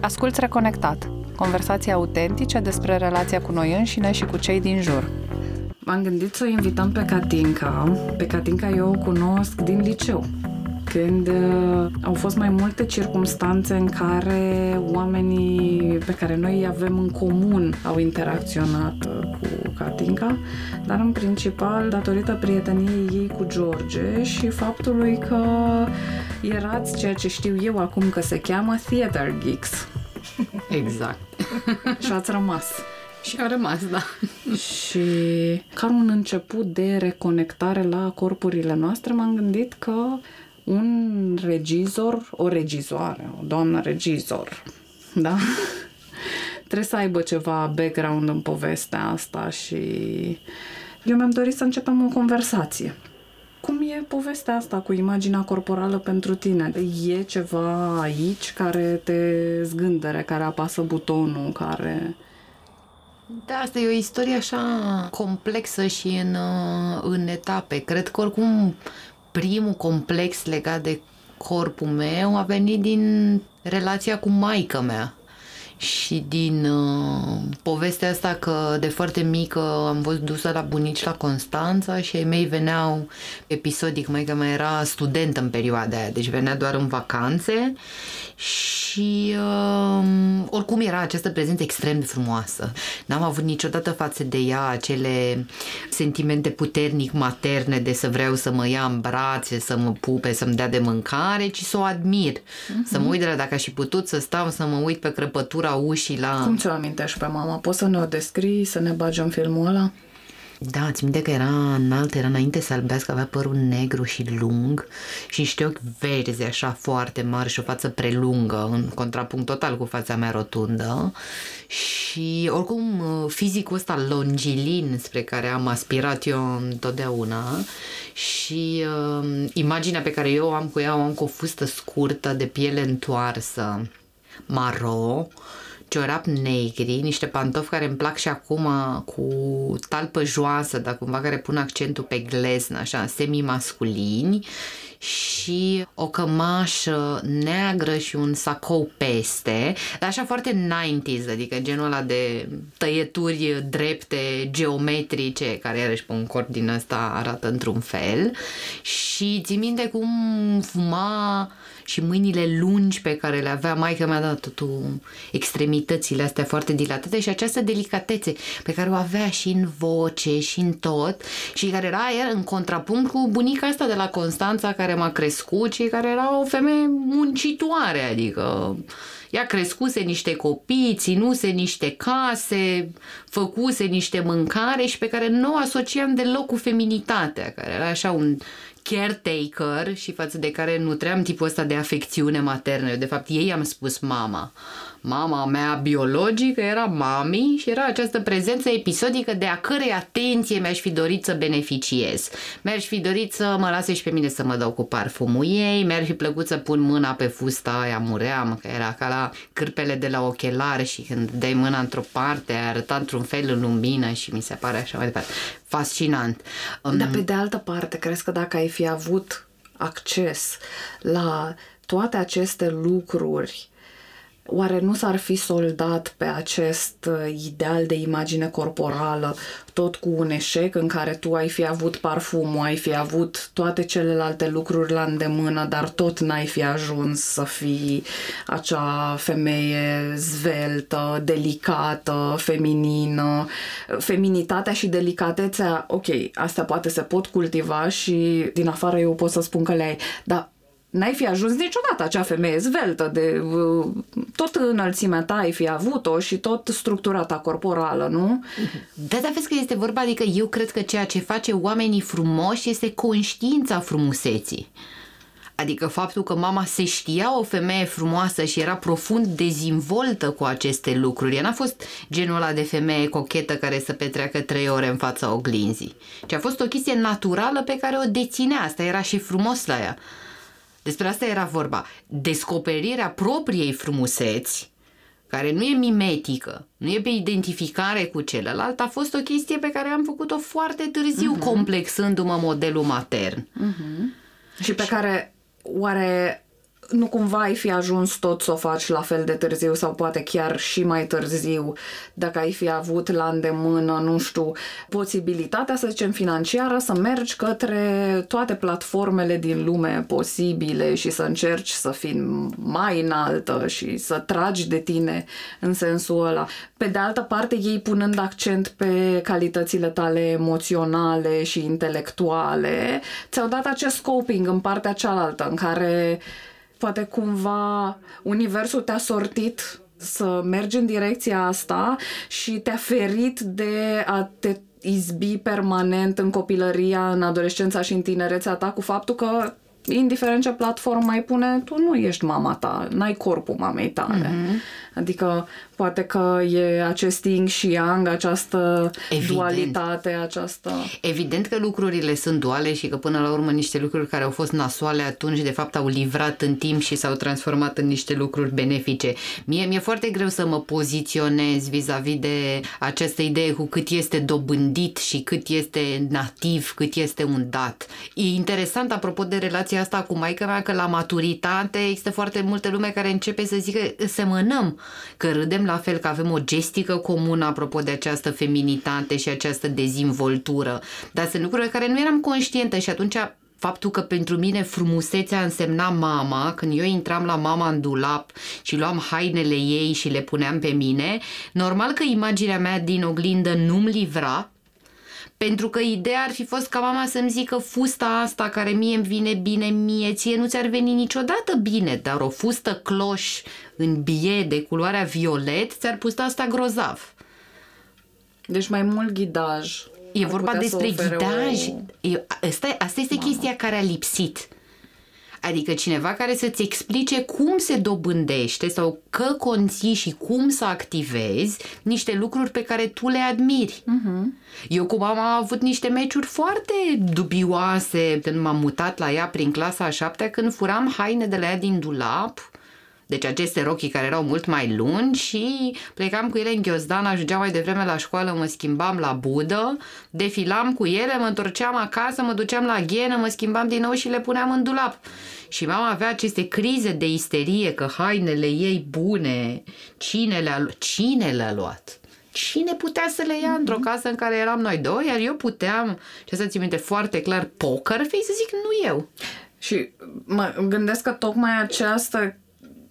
Asculți Reconectat, conversații autentice despre relația cu noi înșine și cu cei din jur. M-am gândit să o invităm pe Catinca. Pe Catinca eu o cunosc din liceu când uh, au fost mai multe circumstanțe în care oamenii pe care noi îi avem în comun au interacționat uh, cu Katinka, dar în principal datorită prieteniei ei cu George și faptului că erați ceea ce știu eu acum că se cheamă Theater Geeks. Exact. și ați rămas. Și a rămas, da. și ca un început de reconectare la corpurile noastre, m-am gândit că un regizor, o regizoare, o doamnă regizor, da? Trebuie să aibă ceva background în povestea asta și eu mi-am dorit să începem o conversație. Cum e povestea asta cu imaginea corporală pentru tine? E ceva aici care te zgândere, care apasă butonul, care... Da, asta e o istorie așa complexă și în, în etape. Cred că oricum primul complex legat de corpul meu a venit din relația cu maica mea și din uh, povestea asta că de foarte mică am fost dusă la bunici la Constanța și ei mei veneau episodic, mai că mai era student în perioada aia, deci venea doar în vacanțe și uh, oricum era această prezență extrem de frumoasă. N-am avut niciodată față de ea acele sentimente puternic materne de să vreau să mă ia în brațe, să mă pupe, să-mi dea de mâncare, ci să o admir. Uh-huh. Să mă uit de la dacă aș fi putut să stau, să mă uit pe crăpătura ușii la... Cum ți-o amintești pe mama? Poți să ne o descrii, să ne bagi în filmul ăla? Da, ți minte că era înalt, era înainte să albească, avea părul negru și lung și niște ochi verzi așa foarte mari și o față prelungă, în contrapunct total cu fața mea rotundă și oricum fizicul ăsta longilin spre care am aspirat eu întotdeauna și uh, imaginea pe care eu o am cu ea o am cu o fustă scurtă de piele întoarsă, maro, ciorap negri, niște pantofi care îmi plac și acum cu talpă joasă, dar cumva care pun accentul pe gleznă, așa, semi-masculini și o cămașă neagră și un sacou peste, dar așa foarte 90s, adică genul ăla de tăieturi drepte, geometrice, care iarăși pe un corp din ăsta arată într-un fel. Și ți minte cum fuma și mâinile lungi pe care le avea maica mea, dat totul extremitățile astea foarte dilatate și această delicatețe pe care o avea și în voce și în tot și care era iar în contrapunct cu bunica asta de la Constanța care m-a crescut și care era o femeie muncitoare, adică ea crescuse niște copii, ținuse niște case, făcuse niște mâncare și pe care nu o asociam deloc cu feminitatea, care era așa un caretaker și față de care nutream tipul ăsta de afecțiune maternă. Eu, de fapt, ei am spus mama. Mama mea biologică era mami și era această prezență episodică de a cărei atenție mi-aș fi dorit să beneficiez. Mi-aș fi dorit să mă lase și pe mine să mă dau cu parfumul ei, mi-ar fi plăcut să pun mâna pe fusta aia, muream, că era ca la cârpele de la ochelari și când dai mâna într-o parte, arăta într-un fel în lumină și mi se pare așa mai departe. Fascinant. Dar pe de altă parte, crezi că dacă ai fi avut acces la toate aceste lucruri Oare nu s-ar fi soldat pe acest uh, ideal de imagine corporală tot cu un eșec în care tu ai fi avut parfumul, ai fi avut toate celelalte lucruri la îndemână, dar tot n-ai fi ajuns să fii acea femeie zveltă, delicată, feminină. Feminitatea și delicatețea, ok, astea poate se pot cultiva și din afară eu pot să spun că le ai, dar n-ai fi ajuns niciodată acea femeie zveltă de tot înălțimea ta ai fi avut-o și tot structura ta corporală, nu? Da, dar vezi că este vorba, adică eu cred că ceea ce face oamenii frumoși este conștiința frumuseții. Adică faptul că mama se știa o femeie frumoasă și era profund dezvoltă cu aceste lucruri. Ea n-a fost genul ăla de femeie cochetă care să petreacă trei ore în fața oglinzii. Ci a fost o chestie naturală pe care o deținea. Asta era și frumos la ea. Despre asta era vorba. Descoperirea propriei frumuseți, care nu e mimetică, nu e pe identificare cu celălalt, a fost o chestie pe care am făcut-o foarte târziu, uh-huh. complexându-mă modelul matern. Uh-huh. Și pe și... care, oare nu cumva ai fi ajuns tot să o faci la fel de târziu sau poate chiar și mai târziu dacă ai fi avut la îndemână, nu știu, posibilitatea, să zicem, financiară să mergi către toate platformele din lume posibile și să încerci să fii mai înaltă și să tragi de tine în sensul ăla. Pe de altă parte, ei punând accent pe calitățile tale emoționale și intelectuale, ți-au dat acest scoping în partea cealaltă, în care poate cumva universul te-a sortit să mergi în direcția asta și te-a ferit de a te izbi permanent în copilăria, în adolescența și în tinerețea ta cu faptul că indiferent ce platformă mai pune, tu nu ești mama ta, n-ai corpul mamei tale. Mm-hmm. Adică poate că e acest yin și yang, această Evident. dualitate, această... Evident că lucrurile sunt duale și că până la urmă niște lucruri care au fost nasoale atunci de fapt au livrat în timp și s-au transformat în niște lucruri benefice. Mie mi-e foarte greu să mă poziționez vis-a-vis de această idee cu cât este dobândit și cât este nativ, cât este un dat. E interesant apropo de relația asta cu maica mea că la maturitate există foarte multe lume care începe să zică semănăm că râdem la fel, că avem o gestică comună apropo de această feminitate și această dezvoltură. Dar sunt lucruri care nu eram conștientă și atunci faptul că pentru mine frumusețea însemna mama, când eu intram la mama în dulap și luam hainele ei și le puneam pe mine, normal că imaginea mea din oglindă nu-mi livra, pentru că ideea ar fi fost ca mama să-mi zică fusta asta care mie îmi vine bine mie, ție nu ți-ar veni niciodată bine, dar o fustă cloș în bie de culoarea violet ți-ar putea asta grozav. Deci mai mult ghidaj. E vorba despre ghidaj. O... E, asta, asta este Mama. chestia care a lipsit. Adică cineva care să-ți explice cum se dobândește sau că conții și cum să activezi niște lucruri pe care tu le admiri. Uh-huh. Eu cu mama am avut niște meciuri foarte dubioase când m-am mutat la ea prin clasa a șaptea, când furam haine de la ea din dulap deci aceste rochii care erau mult mai lungi și plecam cu ele în Ghiozdan, ajungeam mai devreme la școală, mă schimbam la budă, defilam cu ele, mă întorceam acasă, mă duceam la ghenă, mă schimbam din nou și le puneam în dulap. Și mama avea aceste crize de isterie că hainele ei bune, cine le-a, cine le-a luat? Cine putea să le ia mm-hmm. într-o casă în care eram noi doi, iar eu puteam, ce să ți minte foarte clar, poker face, să zic nu eu. Și mă gândesc că tocmai această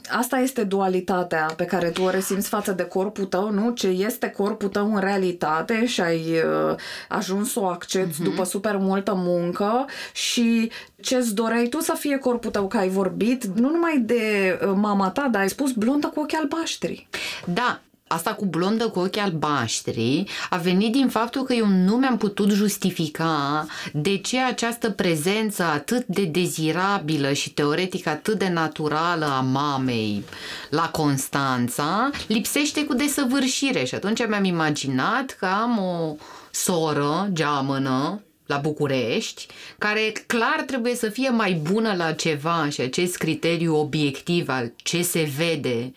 asta este dualitatea pe care tu o resimți față de corpul tău, nu? Ce este corpul tău în realitate și ai uh, ajuns să o accepti uh-huh. după super multă muncă și ce-ți doreai tu să fie corpul tău, că ai vorbit nu numai de uh, mama ta, dar ai spus blondă cu ochi albaștri. Da, asta cu blondă cu ochi albaștri a venit din faptul că eu nu mi-am putut justifica de ce această prezență atât de dezirabilă și teoretic atât de naturală a mamei la Constanța lipsește cu desăvârșire. Și atunci mi-am imaginat că am o soră geamănă la București, care clar trebuie să fie mai bună la ceva și acest criteriu obiectiv al ce se vede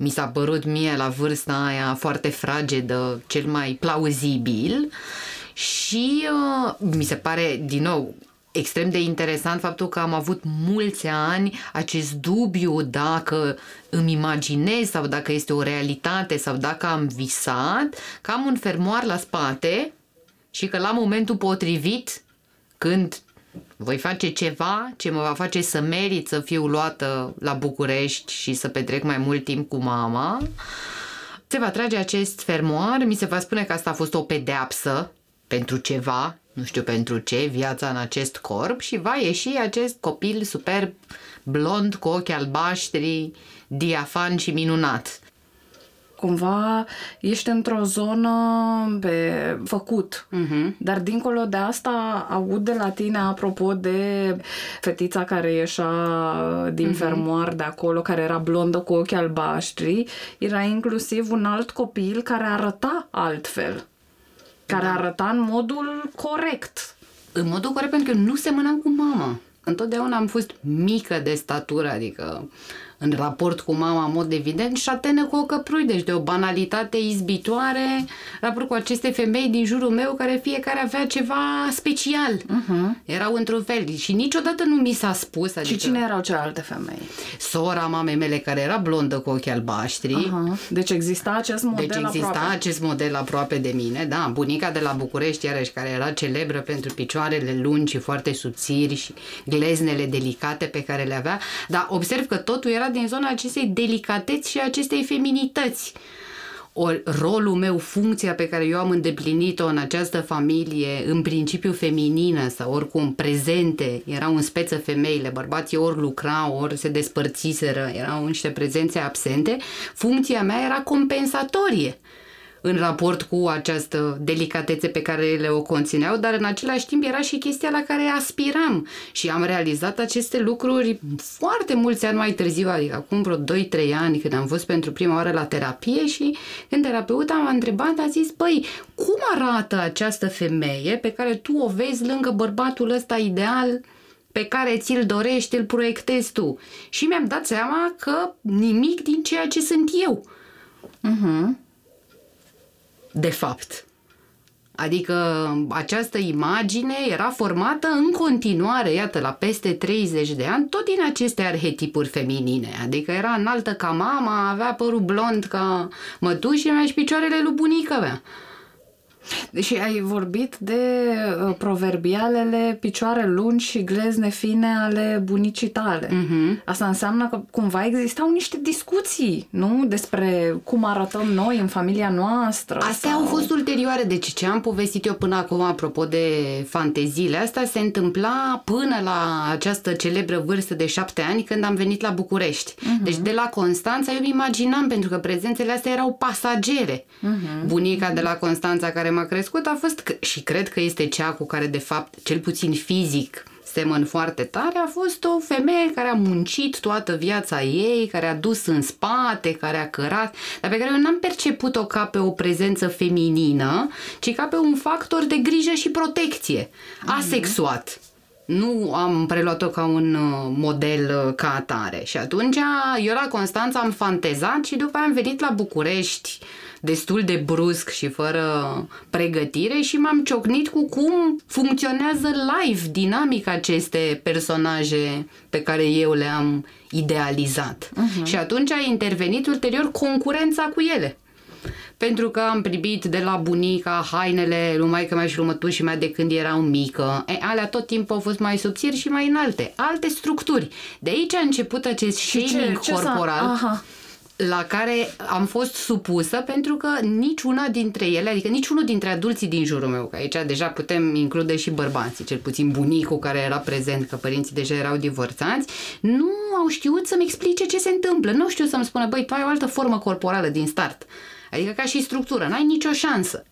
mi s-a părut mie la vârsta aia foarte fragedă, cel mai plauzibil și uh, mi se pare, din nou, extrem de interesant faptul că am avut mulți ani acest dubiu dacă îmi imaginez sau dacă este o realitate sau dacă am visat, că am un fermoar la spate și că la momentul potrivit, când voi face ceva ce mă va face să merit să fiu luată la București și să petrec mai mult timp cu mama. Se va trage acest fermoar, mi se va spune că asta a fost o pedeapsă pentru ceva, nu știu pentru ce, viața în acest corp și va ieși acest copil superb, blond, cu ochi albaștri, diafan și minunat cumva ești într-o zonă pe făcut. Uh-huh. Dar dincolo de asta aud de la tine apropo de fetița care ieșea din uh-huh. fermoar de acolo, care era blondă cu ochi albaștri, era inclusiv un alt copil care arăta altfel. Care da. arăta în modul corect. În modul corect pentru că nu semănam cu mama. Întotdeauna am fost mică de statură, adică în raport cu mama, în mod evident, șatenă cu o căprui, deci de o banalitate izbitoare, raport cu aceste femei din jurul meu care fiecare avea ceva special. Uh-huh. Erau într-un fel și niciodată nu mi s-a spus. Adică... Și cine erau celelalte femei? Sora mamei mele care era blondă cu ochi albaștri. Uh-huh. Deci exista acest model Deci exista aproape. acest model aproape de mine, da, bunica de la București, iarăși, care era celebră pentru picioarele lungi și foarte subțiri și gleznele delicate pe care le avea, dar observ că totul era din zona acestei delicateți și acestei feminități. Ori rolul meu, funcția pe care eu am îndeplinit-o în această familie, în principiu feminină sau oricum prezente, erau în speță femeile, bărbații ori lucrau, ori se despărțiseră, erau niște prezențe absente, funcția mea era compensatorie în raport cu această delicatețe pe care le o conțineau, dar în același timp era și chestia la care aspiram și am realizat aceste lucruri foarte mulți ani mai târziu, adică acum vreo 2-3 ani când am fost pentru prima oară la terapie și când terapeuta m-a întrebat, a zis, băi, cum arată această femeie pe care tu o vezi lângă bărbatul ăsta ideal pe care ți-l dorești, îl proiectezi tu. Și mi-am dat seama că nimic din ceea ce sunt eu. Uh-huh de fapt. Adică această imagine era formată în continuare, iată, la peste 30 de ani, tot din aceste arhetipuri feminine. Adică era înaltă ca mama, avea părul blond ca mătușii mea și picioarele lui bunica mea. Și ai vorbit de uh, proverbialele picioare lungi și glezne fine ale bunicii tale. Uh-huh. Asta înseamnă că cumva existau niște discuții, nu? Despre cum arătăm noi în familia noastră. Astea sau... au fost ulterioare. Deci ce am povestit eu până acum, apropo de fanteziile astea, se întâmpla până la această celebră vârstă de șapte ani când am venit la București. Uh-huh. Deci de la Constanța eu îmi imaginam, pentru că prezențele astea erau pasagere. Uh-huh. Bunica de la Constanța care m-a crescut a fost, și cred că este cea cu care de fapt, cel puțin fizic, semăn foarte tare, a fost o femeie care a muncit toată viața ei, care a dus în spate, care a cărat, dar pe care eu n-am perceput-o ca pe o prezență feminină, ci ca pe un factor de grijă și protecție, asexuat. Nu am preluat-o ca un uh, model uh, ca atare. Și atunci eu la Constanța am fantezat și după aia am venit la București destul de brusc și fără pregătire și m-am ciocnit cu cum funcționează live, dinamic aceste personaje pe care eu le-am idealizat. Uh-huh. Și atunci a intervenit ulterior concurența cu ele pentru că am primit de la bunica hainele lui maică mea și lui mătușii mea de când eram mică. E, alea tot timpul au fost mai subțiri și mai înalte. Alte structuri. De aici a început acest shaming ce, ce corporal. Aha la care am fost supusă pentru că niciuna dintre ele, adică niciunul dintre adulții din jurul meu, că aici deja putem include și bărbații, cel puțin bunicul care era prezent, că părinții deja erau divorțați, nu au știut să-mi explice ce se întâmplă. Nu știu să-mi spună, băi, tu ai o altă formă corporală din start. Adică ca și structură, n-ai nicio șansă.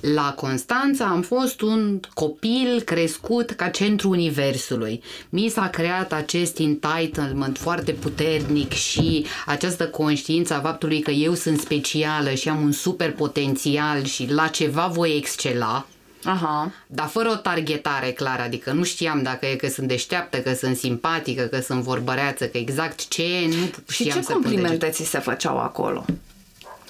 La Constanța am fost un copil crescut ca centru universului. Mi s-a creat acest entitlement foarte puternic și această conștiință a faptului că eu sunt specială și am un super potențial și la ceva voi excela, Aha. Dar fără o targetare clară, adică nu știam dacă e că sunt deșteaptă, că sunt simpatică, că sunt vorbăreață, că exact ce nu știam Și ce complimente ți se făceau acolo?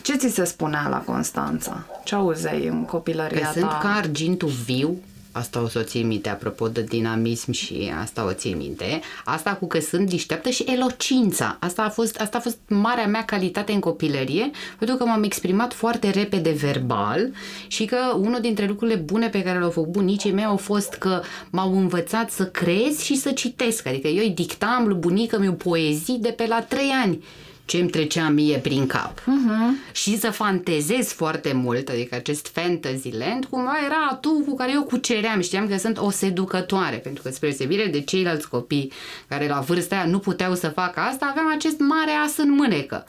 Ce ți se spunea la Constanța? Ce auzeai în copilăria că ta? sunt ca argintul viu, asta o să o ții minte apropo de dinamism și asta o ții minte, asta cu că sunt deșteaptă și elocința. Asta a fost, asta a fost marea mea calitate în copilărie, pentru că m-am exprimat foarte repede verbal și că unul dintre lucrurile bune pe care le-au făcut bunicii mei au fost că m-au învățat să crezi și să citesc. Adică eu îi dictam lui bunică mi poezii de pe la trei ani ce îmi trecea mie prin cap. Uh-huh. Și să fantezez foarte mult, adică acest fantasy land, cum era tu cu care eu cuceream, știam că sunt o seducătoare, pentru că spre sebire de ceilalți copii care la vârsta aia nu puteau să facă asta, aveam acest mare as în mânecă.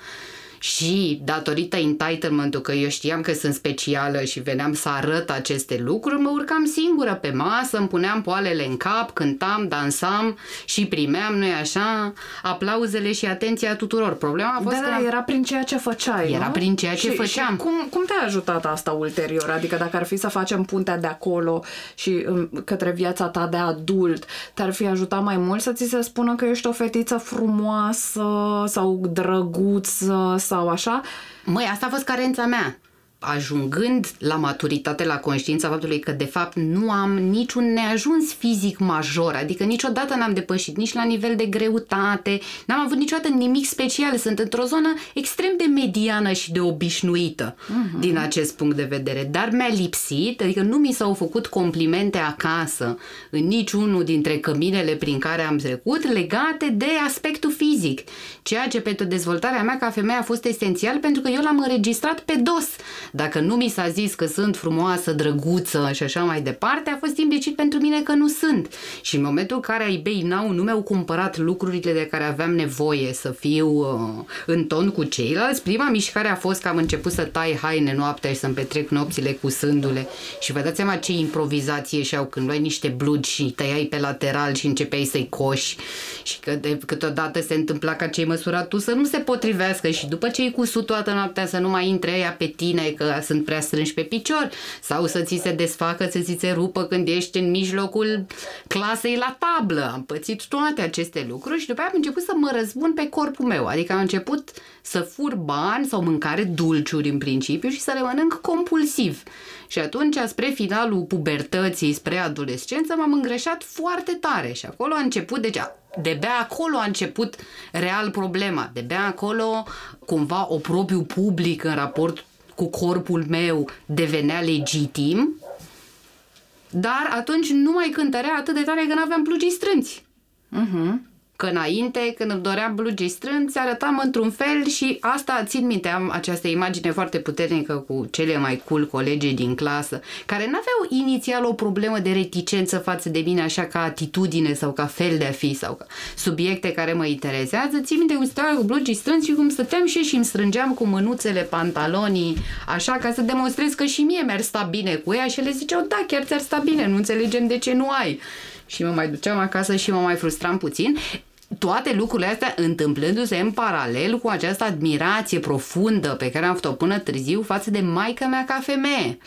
Și datorită entitlement că eu știam că sunt specială și veneam să arăt aceste lucruri, mă urcam singură pe masă, îmi puneam poalele în cap, cântam, dansam și primeam, nu așa, aplauzele și atenția tuturor. Problema a fost da, că... Da, era prin ceea ce făceai, Era nu? prin ceea ce și, făceam. Și cum, cum te-a ajutat asta ulterior? Adică dacă ar fi să facem puntea de acolo și um, către viața ta de adult, te-ar fi ajutat mai mult să ți se spună că ești o fetiță frumoasă sau drăguță sau așa? Măi, asta a fost carența mea ajungând la maturitate, la conștiința faptului că de fapt nu am niciun neajuns fizic major, adică niciodată n-am depășit, nici la nivel de greutate, n-am avut niciodată nimic special, sunt într-o zonă extrem de mediană și de obișnuită uh-huh. din acest punct de vedere, dar mi-a lipsit, adică nu mi s-au făcut complimente acasă în niciunul dintre căminele prin care am trecut legate de aspectul fizic, ceea ce pentru dezvoltarea mea ca femeie a fost esențial pentru că eu l-am înregistrat pe dos dacă nu mi s-a zis că sunt frumoasă, drăguță și așa mai departe, a fost implicit pentru mine că nu sunt. Și în momentul în care eBay Now nu mi-au cumpărat lucrurile de care aveam nevoie să fiu uh, în ton cu ceilalți, prima mișcare a fost că am început să tai haine noaptea și să-mi petrec nopțile cu sându-le. Și vă dați seama ce improvizație și au când luai niște blugi și tăiai pe lateral și începeai să-i coși și că de, câteodată se întâmpla ca cei măsurat tu să nu se potrivească și după ce ai cusut toată noaptea să nu mai intre ea pe tine, că sunt prea strânși pe picior sau să ți se desfacă, să ți se rupă când ești în mijlocul clasei la tablă. Am pățit toate aceste lucruri și după aia am început să mă răzbun pe corpul meu. Adică am început să fur bani sau mâncare dulciuri în principiu și să le mănânc compulsiv. Și atunci, spre finalul pubertății, spre adolescență, m-am îngreșat foarte tare și acolo a început, deci de-abia acolo a început real problema, de-abia acolo cumva oprobiu public în raport cu corpul meu devenea legitim, dar atunci nu mai cântărea atât de tare că nu aveam plugii strânți. Uh-huh. Că înainte, când îmi doream blugi strânți, arătam într-un fel și asta, țin minte, am această imagine foarte puternică cu cele mai cool colegi din clasă, care n-aveau inițial o problemă de reticență față de mine, așa ca atitudine sau ca fel de a fi sau ca subiecte care mă interesează. Țin minte cum stăteam cu blugi strânți și cum stăteam și și îmi strângeam cu mânuțele pantalonii, așa ca să demonstrez că și mie mi-ar sta bine cu ea și le ziceau, da, chiar ți-ar sta bine, nu înțelegem de ce nu ai și mă mai duceam acasă și mă mai frustram puțin toate lucrurile astea întâmplându-se în paralel cu această admirație profundă pe care am făcut-o până târziu față de maica mea ca femeie.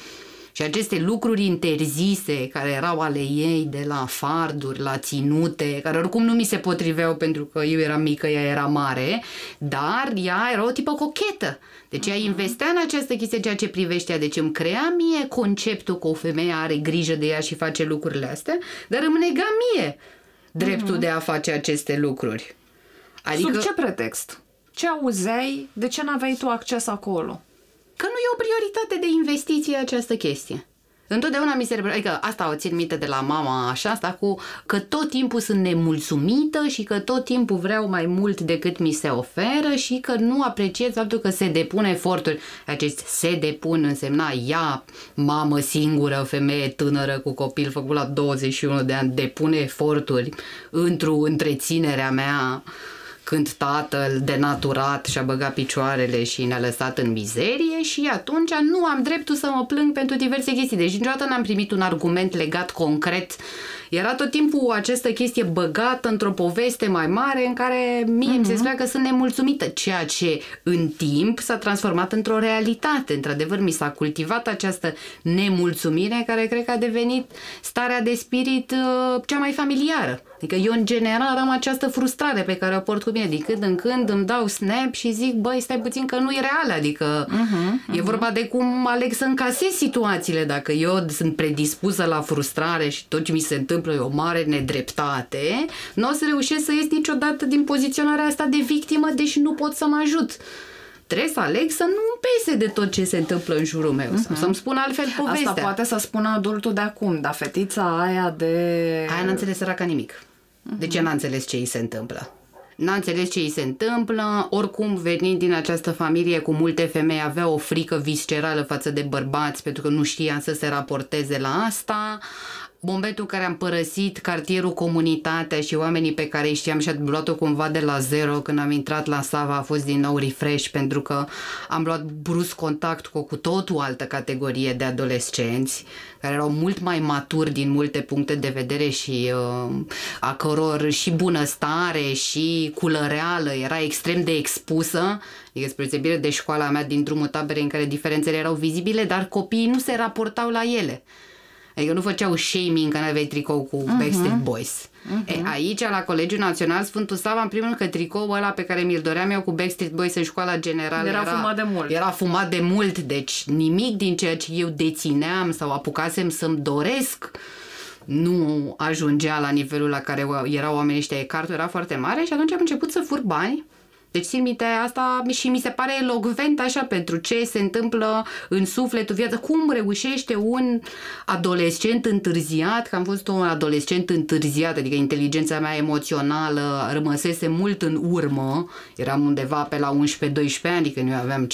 Și aceste lucruri interzise care erau ale ei de la farduri, la ținute, care oricum nu mi se potriveau pentru că eu eram mică, ea era mare, dar ea era o tipă cochetă. Deci ea investea în această chestie ceea ce privește ea. Deci îmi crea mie conceptul că o femeie are grijă de ea și face lucrurile astea, dar îmi nega mie dreptul uh-huh. de a face aceste lucruri. Adică... Sub ce pretext? Ce auzeai? De ce n-aveai tu acces acolo? Că nu e o prioritate de investiție această chestie. Întotdeauna mi se adică asta o țin minte de la mama așa, asta cu că tot timpul sunt nemulțumită și că tot timpul vreau mai mult decât mi se oferă și că nu apreciez faptul că se depune eforturi. Acest se depun însemna ea, mamă singură, femeie tânără cu copil făcut la 21 de ani, depune eforturi într-o întreținerea mea când tatăl denaturat și-a băgat picioarele și ne-a lăsat în mizerie și atunci nu am dreptul să mă plâng pentru diverse chestii. Deci niciodată n-am primit un argument legat concret era tot timpul această chestie băgată într-o poveste mai mare în care mie uh-huh. mi se mhm. spunea că sunt nemulțumită, ceea ce în timp s-a transformat într-o realitate. Într-adevăr, mi s-a cultivat această nemulțumire care cred că a devenit starea de spirit uh, cea mai familiară. Adică eu în general am această frustrare pe care o port cu mine. Din când în când îmi dau snap și zic, băi, stai puțin că nu e real. Adică uh-huh, uh-huh. e vorba de cum aleg să încasez situațiile. Dacă eu sunt predispusă la frustrare și tot ce mi se întâmplă întâmplă o mare nedreptate, nu o să reușesc să ies niciodată din poziționarea asta de victimă, deși nu pot să mă ajut trebuie să aleg să nu pese de tot ce se întâmplă în jurul meu, uh-huh. să-mi spun altfel povestea. Asta poate să spună adultul de acum, dar fetița aia de... Aia n-a înțeles săraca nimic. Uh-huh. De ce n-a înțeles ce îi se întâmplă? N-a înțeles ce îi se întâmplă, oricum venind din această familie cu multe femei avea o frică viscerală față de bărbați pentru că nu știa să se raporteze la asta, momentul în care am părăsit cartierul, comunitatea și oamenii pe care îi știam și am luat-o cumva de la zero când am intrat la Sava a fost din nou refresh pentru că am luat brusc contact cu o cu totul altă categorie de adolescenți care erau mult mai maturi din multe puncte de vedere și uh, a căror și bunăstare și culăreală era extrem de expusă, adică spre deosebire de școala mea din drumul taberei în care diferențele erau vizibile, dar copiii nu se raportau la ele. Adică nu făceau shaming că nu aveai tricou cu uh-huh. Backstreet Boys. Uh-huh. E, aici, la Colegiul Național Sfântul Sava, în primul rând că tricoul ăla pe care mi-l doream eu cu Backstreet Boys în școala generală era, era fumat de mult. Era fumat de mult, deci nimic din ceea ce eu dețineam sau apucasem să-mi doresc nu ajungea la nivelul la care erau oamenii ăștia. Cartul era foarte mare și atunci am început să fur bani deci țin minte asta și mi se pare elogvent așa pentru ce se întâmplă în sufletul viață. Cum reușește un adolescent întârziat, că am fost un adolescent întârziat, adică inteligența mea emoțională rămăsese mult în urmă, eram undeva pe la 11-12 ani, adică noi aveam 15-16,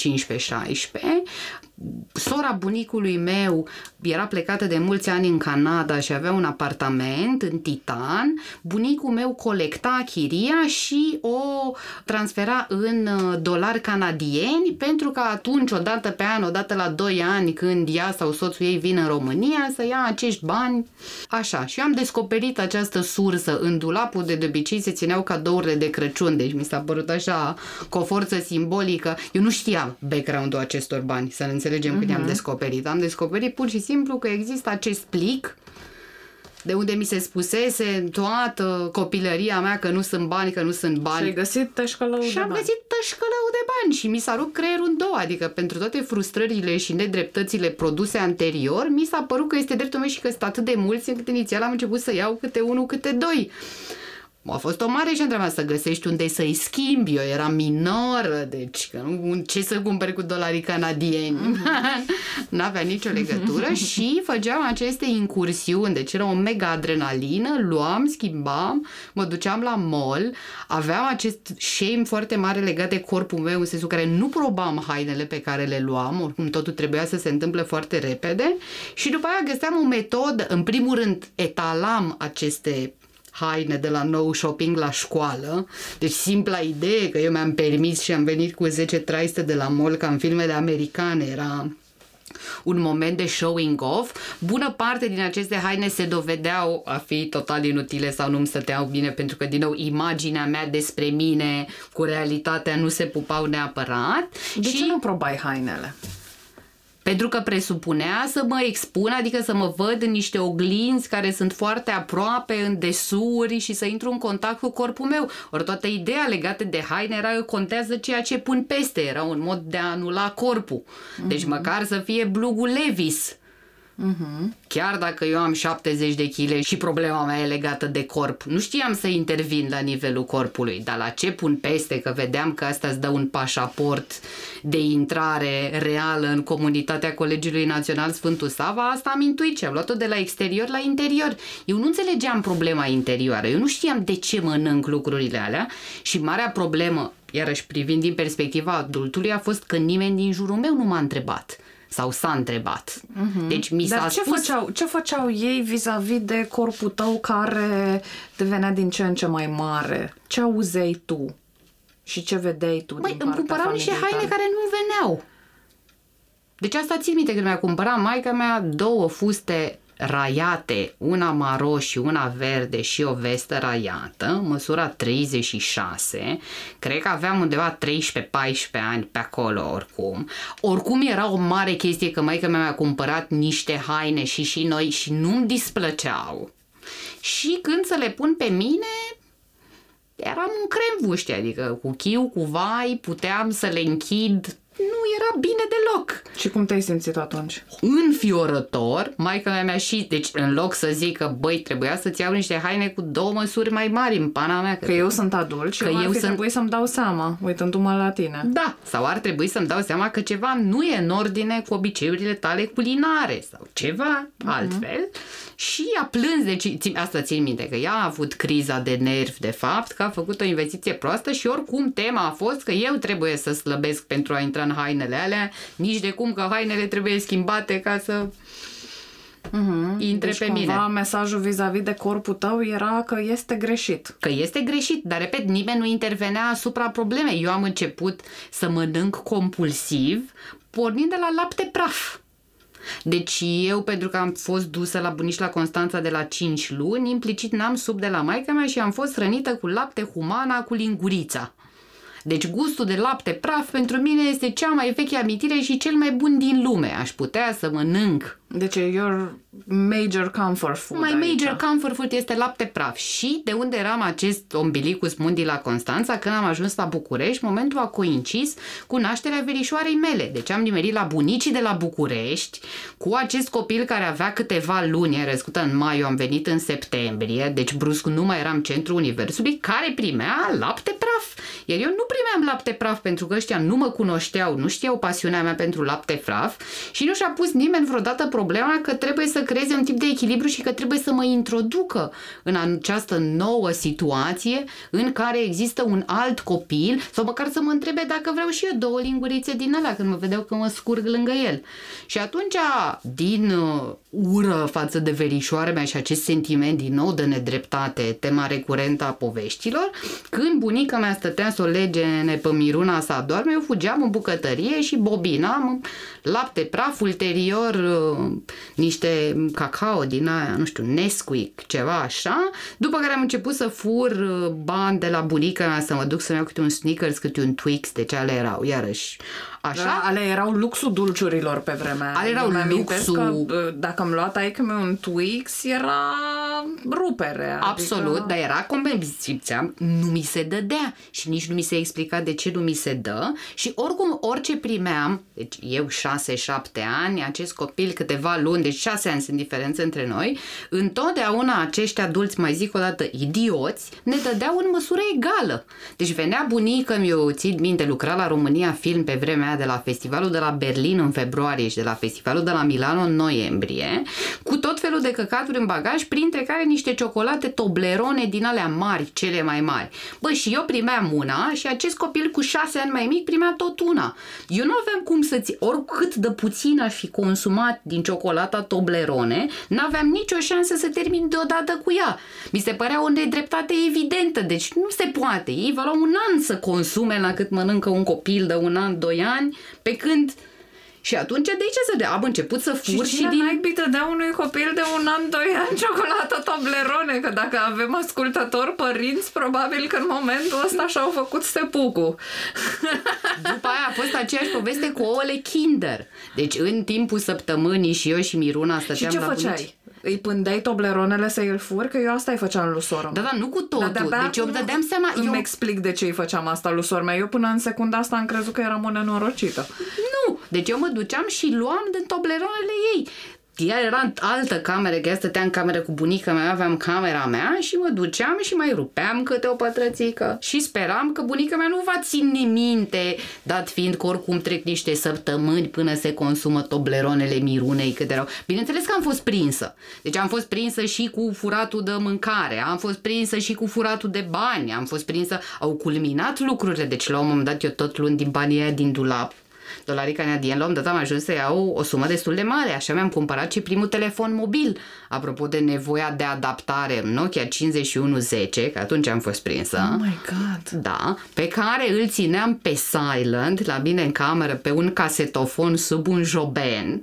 sora bunicului meu era plecată de mulți ani în Canada și avea un apartament în Titan. Bunicul meu colecta chiria și o transfera în uh, dolari canadieni pentru că atunci, o dată pe an, o dată la 2 ani, când ea sau soțul ei vin în România, să ia acești bani. Așa. Și eu am descoperit această sursă în dulapul de de obicei se țineau cadourile de Crăciun, deci mi s-a părut așa cu o forță simbolică. Eu nu știam background-ul acestor bani, să ne înțelegem uh-huh. când i-am mhm. descoperit. Am descoperit pur și simplu că există acest plic de unde mi se spusese toată copilăria mea că nu sunt bani, că nu sunt bani. Și ai găsit tășcălău Și am găsit tășcălău de bani și mi s-a rupt creierul în două, adică pentru toate frustrările și nedreptățile produse anterior, mi s-a părut că este dreptul meu și că sunt atât de mulți încât inițial am început să iau câte unul, câte doi. A fost o mare și întrebare să găsești unde să-i schimbi. Eu eram minoră, deci că nu, ce să cumperi cu dolarii canadieni? Mm-hmm. N-avea nicio legătură și făceam aceste incursiuni, deci era o mega adrenalină, luam, schimbam, mă duceam la mall, aveam acest shame foarte mare legat de corpul meu, în sensul care nu probam hainele pe care le luam, oricum totul trebuia să se întâmple foarte repede și după aia găseam o metodă, în primul rând etalam aceste haine de la nou shopping la școală. Deci simpla idee că eu mi-am permis și am venit cu 10 traiste de la mall ca în filmele americane era un moment de showing off. Bună parte din aceste haine se dovedeau a fi total inutile sau nu-mi stăteau bine pentru că, din nou, imaginea mea despre mine cu realitatea nu se pupau neapărat. De și... ce nu probai hainele? Pentru că presupunea să mă expun, adică să mă văd în niște oglinzi care sunt foarte aproape, în desuri și să intru în contact cu corpul meu. Ori toată ideea legată de haine era că contează ceea ce pun peste, era un mod de a anula corpul. Deci mm-hmm. măcar să fie blugul Levis Uh-huh. Chiar dacă eu am 70 de kg și problema mea e legată de corp, nu știam să intervin la nivelul corpului, dar la ce pun peste, că vedeam că asta îți dă un pașaport de intrare reală în comunitatea Colegiului Național Sfântul Sava, asta am intuit și am luat-o de la exterior la interior. Eu nu înțelegeam problema interioară, eu nu știam de ce mănânc lucrurile alea și marea problemă, iarăși privind din perspectiva adultului, a fost că nimeni din jurul meu nu m-a întrebat sau s-a întrebat. Uh-huh. Deci mi Dar s-a ce, spus... făceau, ce făceau ei vis-a-vis de corpul tău care devenea din ce în ce mai mare? Ce auzeai tu? Și ce vedeai tu Măi, îmi cumpărau niște haine care nu veneau. Deci asta țin minte când mi-a cumpărat maica mea două fuste raiate, una maro și una verde și o vestă raiată, măsura 36, cred că aveam undeva 13-14 ani pe acolo oricum. Oricum era o mare chestie că maica mea mi-a cumpărat niște haine și și noi și nu-mi displăceau. Și când să le pun pe mine, eram un cremvuște, adică cu chiu, cu vai, puteam să le închid nu era bine deloc. Și cum te-ai simțit atunci? Înfiorător, maica mea și, deci în loc să zic că băi, trebuia să-ți iau niște haine cu două măsuri mai mari în pana mea. Că, că eu sunt adult și că eu sunt... trebui să-mi dau seama, uitându-mă la tine. Da, sau ar trebui să-mi dau seama că ceva nu e în ordine cu obiceiurile tale culinare sau ceva uh-huh. altfel. Și a plâns, deci asta țin minte, că ea a avut criza de nervi de fapt, că a făcut o investiție proastă și oricum tema a fost că eu trebuie să slăbesc pentru a intra în hainele alea, nici de cum că hainele trebuie schimbate ca să uh-huh. intre deci pe cumva mine. mesajul vis-a-vis de corpul tău era că este greșit. Că este greșit, dar repet, nimeni nu intervenea asupra problemei. Eu am început să mănânc compulsiv, pornind de la lapte praf. Deci eu, pentru că am fost dusă la bunici la Constanța de la 5 luni, implicit n-am sub de la maica mea și am fost rănită cu lapte humana cu lingurița. Deci gustul de lapte praf pentru mine este cea mai veche amintire și cel mai bun din lume. Aș putea să mănânc Deci e your major comfort food mai aici. major comfort food este lapte praf. Și de unde eram acest ombilicus mundi la Constanța, când am ajuns la București, momentul a coincis cu nașterea verișoarei mele. Deci am nimerit la bunicii de la București cu acest copil care avea câteva luni, era născută în mai, eu am venit în septembrie, deci brusc nu mai eram centrul universului, care primea lapte praf. Iar eu nu primeam lapte praf pentru că ăștia nu mă cunoșteau, nu știau pasiunea mea pentru lapte praf și nu și-a pus nimeni vreodată problema că trebuie să creeze un tip de echilibru și că trebuie să mă introducă în această nouă situație în care există un alt copil sau măcar să mă întrebe dacă vreau și eu două lingurițe din alea când mă vedeau că mă scurg lângă el. Și atunci, din uh, ură față de verișoarea mea și acest sentiment din nou de nedreptate, tema recurentă a poveștilor, când bunica mea stătea să o legene pe Miruna să adorme, eu fugeam în bucătărie și bobinam lapte praf, ulterior uh, niște cacao din aia, nu știu, Nesquik, ceva așa, după care am început să fur uh, bani de la bunica mea să mă duc să-mi iau câte un Snickers, câte un Twix, deci ale erau, iarăși, așa. Da, ale erau luxul dulciurilor pe vremea aia. Ale erau Eu mi-amintesc luxul. Că, bă, dacă am luat aici un Twix, era rupere. Absolut, adică... dar era cum simțeam, nu mi se dădea și nici nu mi se explica de ce nu mi se dă și oricum orice primeam, deci eu 6-7 ani, acest copil câteva luni, deci 6 ani sunt diferențe între noi, întotdeauna acești adulți, mai zic o dată, idioți, ne dădeau în măsură egală. Deci venea bunica, eu țin minte, lucra la România Film pe vremea aia de la festivalul de la Berlin în februarie și de la festivalul de la Milano în noiembrie, cu tot felul de căcaturi în bagaj, printre care niște ciocolate Toblerone din alea mari, cele mai mari. Bă, și eu primeam una și acest copil cu șase ani mai mic primea tot una. Eu nu aveam cum să-ți, oricât de puțin aș fi consumat din ciocolata Toblerone, n-aveam nicio șansă să termin deodată cu ea. Mi se părea o nedreptate evidentă, deci nu se poate. Ei vă luau un an să consume la cât mănâncă un copil de un an, doi ani, pe când și atunci de ce să dea? Am început să fur Și, și, cine din... naibii te dea unui copil de un an, doi ani ciocolată Toblerone? Că dacă avem ascultători părinți, probabil că în momentul ăsta și-au făcut sepucul. După aia a fost aceeași poveste cu ouăle Kinder. Deci în timpul săptămânii și eu și Miruna Și stăteam ce la făceai? bunici. Îi pândeai Tobleronele să îl fur? Că eu asta îi făceam lui sora Da, mea. da, nu cu totul. de-abia deci eu îmi acum dădeam seama... Îmi Eu... explic de ce îi făceam asta lui sora mea. Eu până în secunda asta am crezut că eram o nenorocită. Nu! Deci eu mă duceam și luam din tobleronele ei. Ea era în altă cameră, că ea stătea în cameră cu bunica mea, aveam camera mea și mă duceam și mai rupeam câte o pătrățică. Și speram că bunica mea nu va ține minte, dat fiind că oricum trec niște săptămâni până se consumă tobleronele mirunei cât erau. Bineînțeles că am fost prinsă. Deci am fost prinsă și cu furatul de mâncare, am fost prinsă și cu furatul de bani, am fost prinsă, au culminat lucrurile, deci la un moment dat eu tot luând din banii aia din dulap dolarii canadieni, la un dat am ajuns să iau o sumă destul de mare, așa mi-am cumpărat și primul telefon mobil. Apropo de nevoia de adaptare, Nokia 5110, că atunci am fost prinsă. Oh my God! Da, pe care îl țineam pe silent la mine în cameră pe un casetofon sub un joben.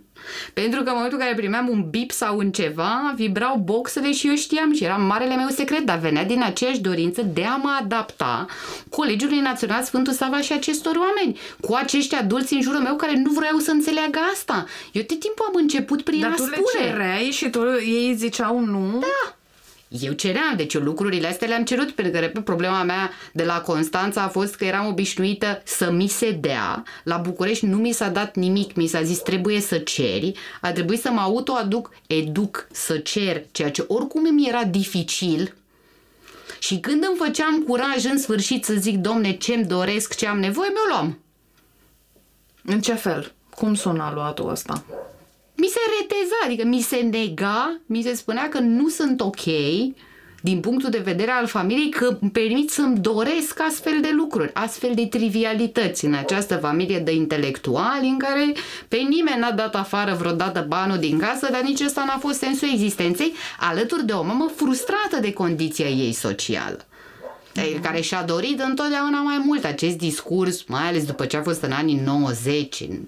Pentru că în momentul în care primeam un bip sau un ceva, vibrau boxele și eu știam și era marele meu secret, dar venea din aceeași dorință de a mă adapta Colegiului Național Sfântul Sava și acestor oameni, cu acești adulți în jurul meu care nu vreau să înțeleagă asta. Eu tot timpul am început prin Dar a tu le spune. cereai și tu, ei ziceau nu? Da. Eu ceream, deci eu lucrurile astea le-am cerut, pentru că, repet, problema mea de la Constanța a fost că eram obișnuită să mi se dea. La București nu mi s-a dat nimic, mi s-a zis trebuie să ceri, a trebuit să mă autoaduc, educ să cer, ceea ce oricum mi era dificil. Și când îmi făceam curaj în sfârșit să zic, domne, ce-mi doresc, ce am nevoie, mi-o luam. În ce fel? Cum suna luatul ăsta? Mi se reteza, adică mi se nega, mi se spunea că nu sunt ok, din punctul de vedere al familiei că îmi permit să-mi doresc astfel de lucruri, astfel de trivialități în această familie de intelectuali în care pe nimeni n-a dat afară vreodată banul din casă, dar nici ăsta n-a fost sensul existenței, alături de o mamă frustrată de condiția ei socială care și-a dorit întotdeauna mai mult acest discurs, mai ales după ce a fost în anii 90 în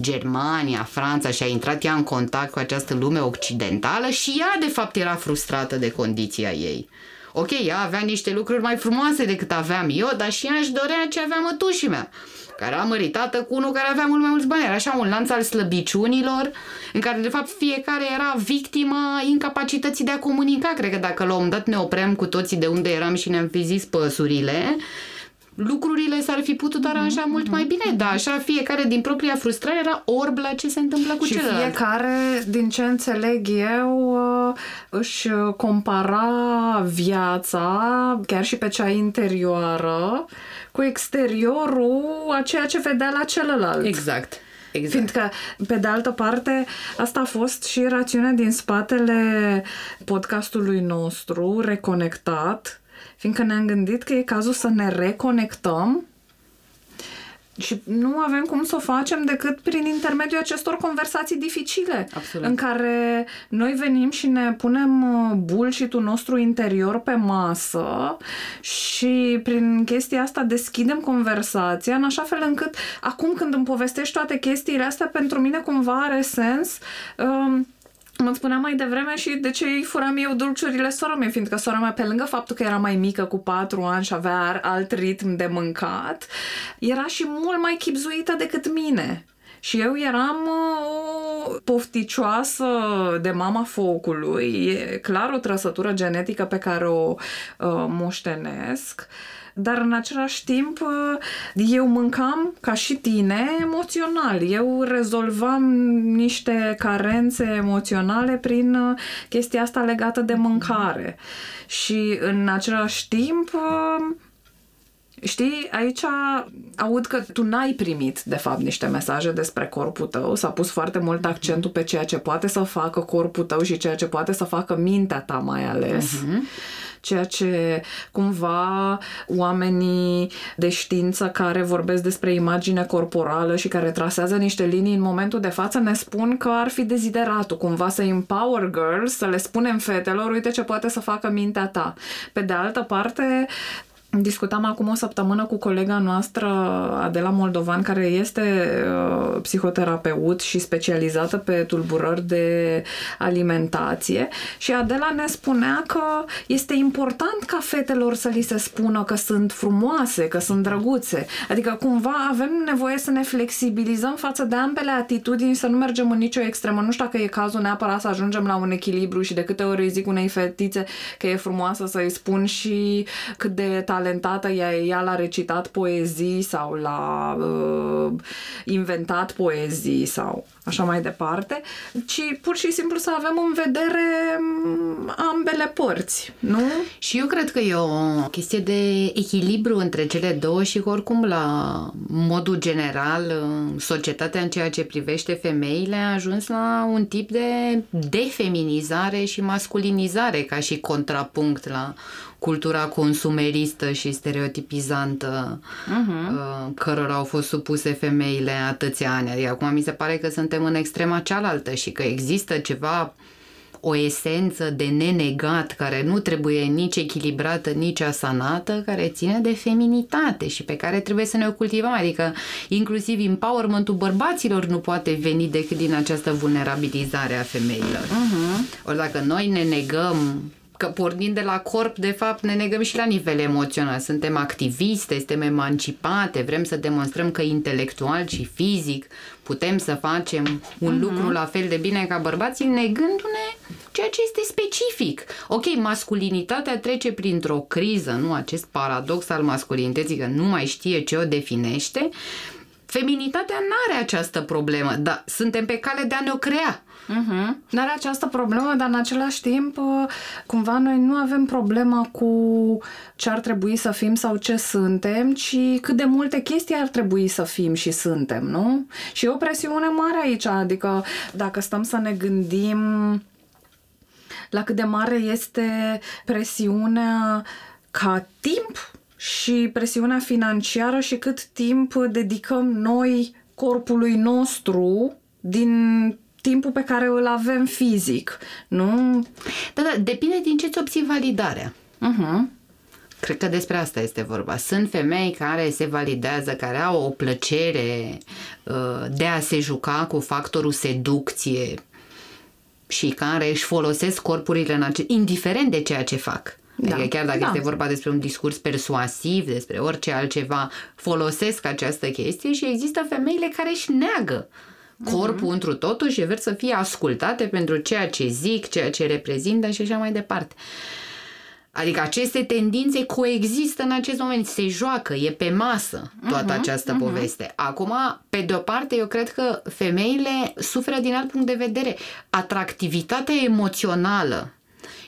Germania, Franța și a intrat ea în contact cu această lume occidentală și ea de fapt era frustrată de condiția ei. Ok, ea avea niște lucruri mai frumoase decât aveam eu, dar și ea își dorea ce avea mătușii mea care era măritată cu unul care avea mult mai mulți bani. Era așa un lanț al slăbiciunilor, în care de fapt fiecare era victima incapacității de a comunica. Cred că dacă la un dat ne oprem cu toții de unde eram și ne-am fi zis păsurile, lucrurile s-ar fi putut aranja mm-hmm. mult mai bine, dar așa fiecare din propria frustrare era orb la ce se întâmplă cu și celălalt. fiecare, din ce înțeleg eu, uh, își compara viața, chiar și pe cea interioară, cu exteriorul a ceea ce vedea la celălalt. Exact. Exact. Fiindcă, pe de altă parte, asta a fost și rațiunea din spatele podcastului nostru, Reconectat, fiindcă ne-am gândit că e cazul să ne reconectăm și nu avem cum să o facem decât prin intermediul acestor conversații dificile. Absolut. În care noi venim și ne punem uh, bullshit-ul nostru interior pe masă și prin chestia asta deschidem conversația în așa fel încât acum când îmi povestești toate chestiile astea, pentru mine cumva are sens um, Mă spunea mai devreme și de ce îi furam eu dulciurile sora mea, fiindcă sora mea, pe lângă faptul că era mai mică cu patru ani și avea alt ritm de mâncat, era și mult mai chipzuită decât mine. Și eu eram o pofticioasă de mama focului, e clar o trăsătură genetică pe care o uh, moștenesc. Uh, dar în același timp eu mâncam ca și tine emoțional. Eu rezolvam niște carențe emoționale prin uh, chestia asta legată de mâncare. Și în același timp uh, Știi, aici aud că tu n-ai primit, de fapt, niște mesaje despre corpul tău. S-a pus foarte mult accentul pe ceea ce poate să facă corpul tău și ceea ce poate să facă mintea ta mai ales. Uh-huh ceea ce cumva oamenii de știință care vorbesc despre imagine corporală și care trasează niște linii în momentul de față ne spun că ar fi dezideratul cumva să empower girls, să le spunem fetelor, uite ce poate să facă mintea ta. Pe de altă parte, Discutam acum o săptămână cu colega noastră, Adela Moldovan, care este uh, psihoterapeut și specializată pe tulburări de alimentație și Adela ne spunea că este important ca fetelor să li se spună că sunt frumoase, că sunt drăguțe. Adică cumva avem nevoie să ne flexibilizăm față de ambele atitudini, să nu mergem în nicio extremă. Nu știu dacă e cazul neapărat să ajungem la un echilibru și de câte ori îi zic unei fetițe că e frumoasă să-i spun și cât de talentată ea, ea l-a recitat poezii sau l-a uh, inventat poezii sau așa mai departe, ci pur și simplu să avem în vedere mm, ambele părți, nu? Și eu cred că e o chestie de echilibru între cele două și că oricum la modul general societatea în ceea ce privește femeile a ajuns la un tip de defeminizare și masculinizare ca și contrapunct la cultura consumeristă și stereotipizantă uh-huh. cărora au fost supuse femeile atâția ani. Adică acum mi se pare că suntem în extrema cealaltă și că există ceva o esență de nenegat care nu trebuie nici echilibrată, nici asanată, care ține de feminitate și pe care trebuie să ne o cultivăm. Adică inclusiv empowerment-ul bărbaților nu poate veni decât din această vulnerabilizare a femeilor. Uh-huh. Ori dacă noi ne negăm că pornind de la corp, de fapt, ne negăm și la nivel emoțional. Suntem activiste, suntem emancipate, vrem să demonstrăm că intelectual și fizic putem să facem un uh-huh. lucru la fel de bine ca bărbații, negându-ne ceea ce este specific. Ok, masculinitatea trece printr-o criză, nu acest paradox al masculinității, că nu mai știe ce o definește, Feminitatea nu are această problemă, dar suntem pe cale de a ne-o crea. Uh-huh. Nu are această problemă, dar în același timp, uh, cumva noi nu avem problema cu ce ar trebui să fim sau ce suntem, ci cât de multe chestii ar trebui să fim și suntem, nu? Și e o presiune mare aici, adică dacă stăm să ne gândim la cât de mare este presiunea ca timp și presiunea financiară și cât timp dedicăm noi corpului nostru din timpul pe care îl avem fizic, nu? Da, da, depinde din ce-ți obții validarea. Uh-huh. Cred că despre asta este vorba. Sunt femei care se validează, care au o plăcere uh, de a se juca cu factorul seducție și care își folosesc corpurile în ace- indiferent de ceea ce fac. Da. Adică chiar dacă da. este vorba despre un discurs persuasiv, despre orice altceva, folosesc această chestie și există femeile care își neagă corpul mm-hmm. întru totul și ver să fie ascultate pentru ceea ce zic, ceea ce reprezintă și așa mai departe. Adică aceste tendințe coexistă în acest moment, se joacă, e pe masă toată uh-huh, această uh-huh. poveste. Acum, pe de o parte, eu cred că femeile suferă din alt punct de vedere. Atractivitatea emoțională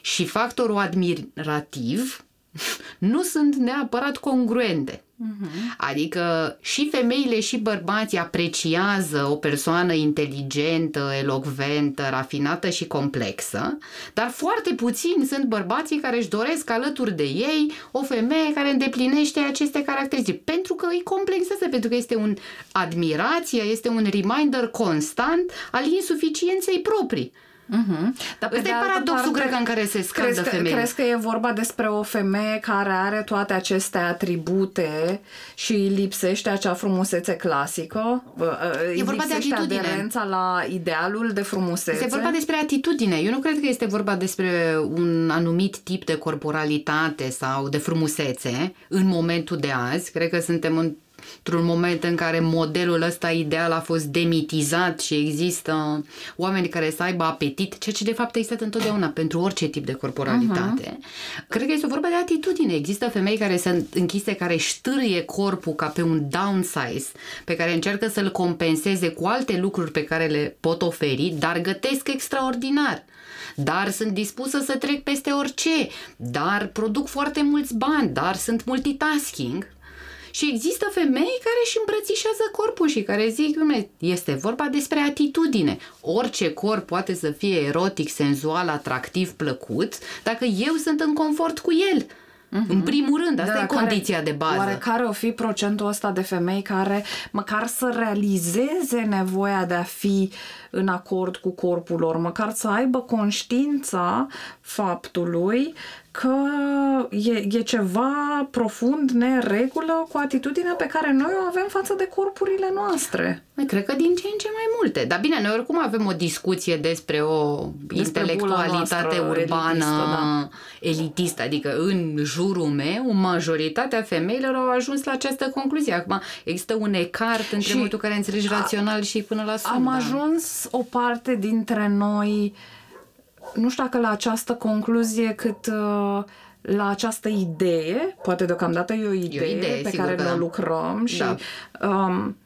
și factorul admirativ nu sunt neapărat congruente. Uh-huh. Adică și femeile și bărbații apreciază o persoană inteligentă, elocventă, rafinată și complexă, dar foarte puțini sunt bărbații care își doresc alături de ei o femeie care îndeplinește aceste caracteristici. Pentru că îi complexează, pentru că este un admirație, este un reminder constant al insuficienței proprii. Uh-huh. Dar Ăsta e paradoxul, cred în care se scaldă crezi că, femeile. Crezi că e vorba despre o femeie care are toate aceste atribute și lipsește acea frumusețe clasică? E vorba de atitudine. aderența la idealul de frumusețe? Este vorba despre atitudine. Eu nu cred că este vorba despre un anumit tip de corporalitate sau de frumusețe în momentul de azi. Cred că suntem în într-un moment în care modelul ăsta ideal a fost demitizat și există oameni care să aibă apetit, ceea ce de fapt a existat întotdeauna pentru orice tip de corporalitate. Uh-huh. Cred că este vorba de atitudine. Există femei care sunt închise, care ștârie corpul ca pe un downsize, pe care încearcă să-l compenseze cu alte lucruri pe care le pot oferi, dar gătesc extraordinar dar sunt dispusă să trec peste orice, dar produc foarte mulți bani, dar sunt multitasking și există femei care își îmbrățișează corpul și care zic, este vorba despre atitudine. Orice corp poate să fie erotic, senzual, atractiv, plăcut, dacă eu sunt în confort cu el. Uh-huh. În primul rând, asta da, e condiția care, de bază. Oare care o fi procentul ăsta de femei care măcar să realizeze nevoia de a fi în acord cu corpul lor, măcar să aibă conștiința faptului că e, e ceva profund neregulă cu atitudinea pe care noi o avem față de corpurile noastre. Cred că din ce în ce mai multe. Dar bine, noi oricum avem o discuție despre o despre intelectualitate urbană elitistă, da. elitistă, adică în jurul meu, majoritatea femeilor au ajuns la această concluzie. Acum există un ecart între momentul care înțelegi rațional și până la sub. Am da. ajuns o parte dintre noi uh, nu știu dacă la această concluzie cât uh, la această idee, poate deocamdată e o idee, e o idee pe care noi da. lucrăm și, da. um,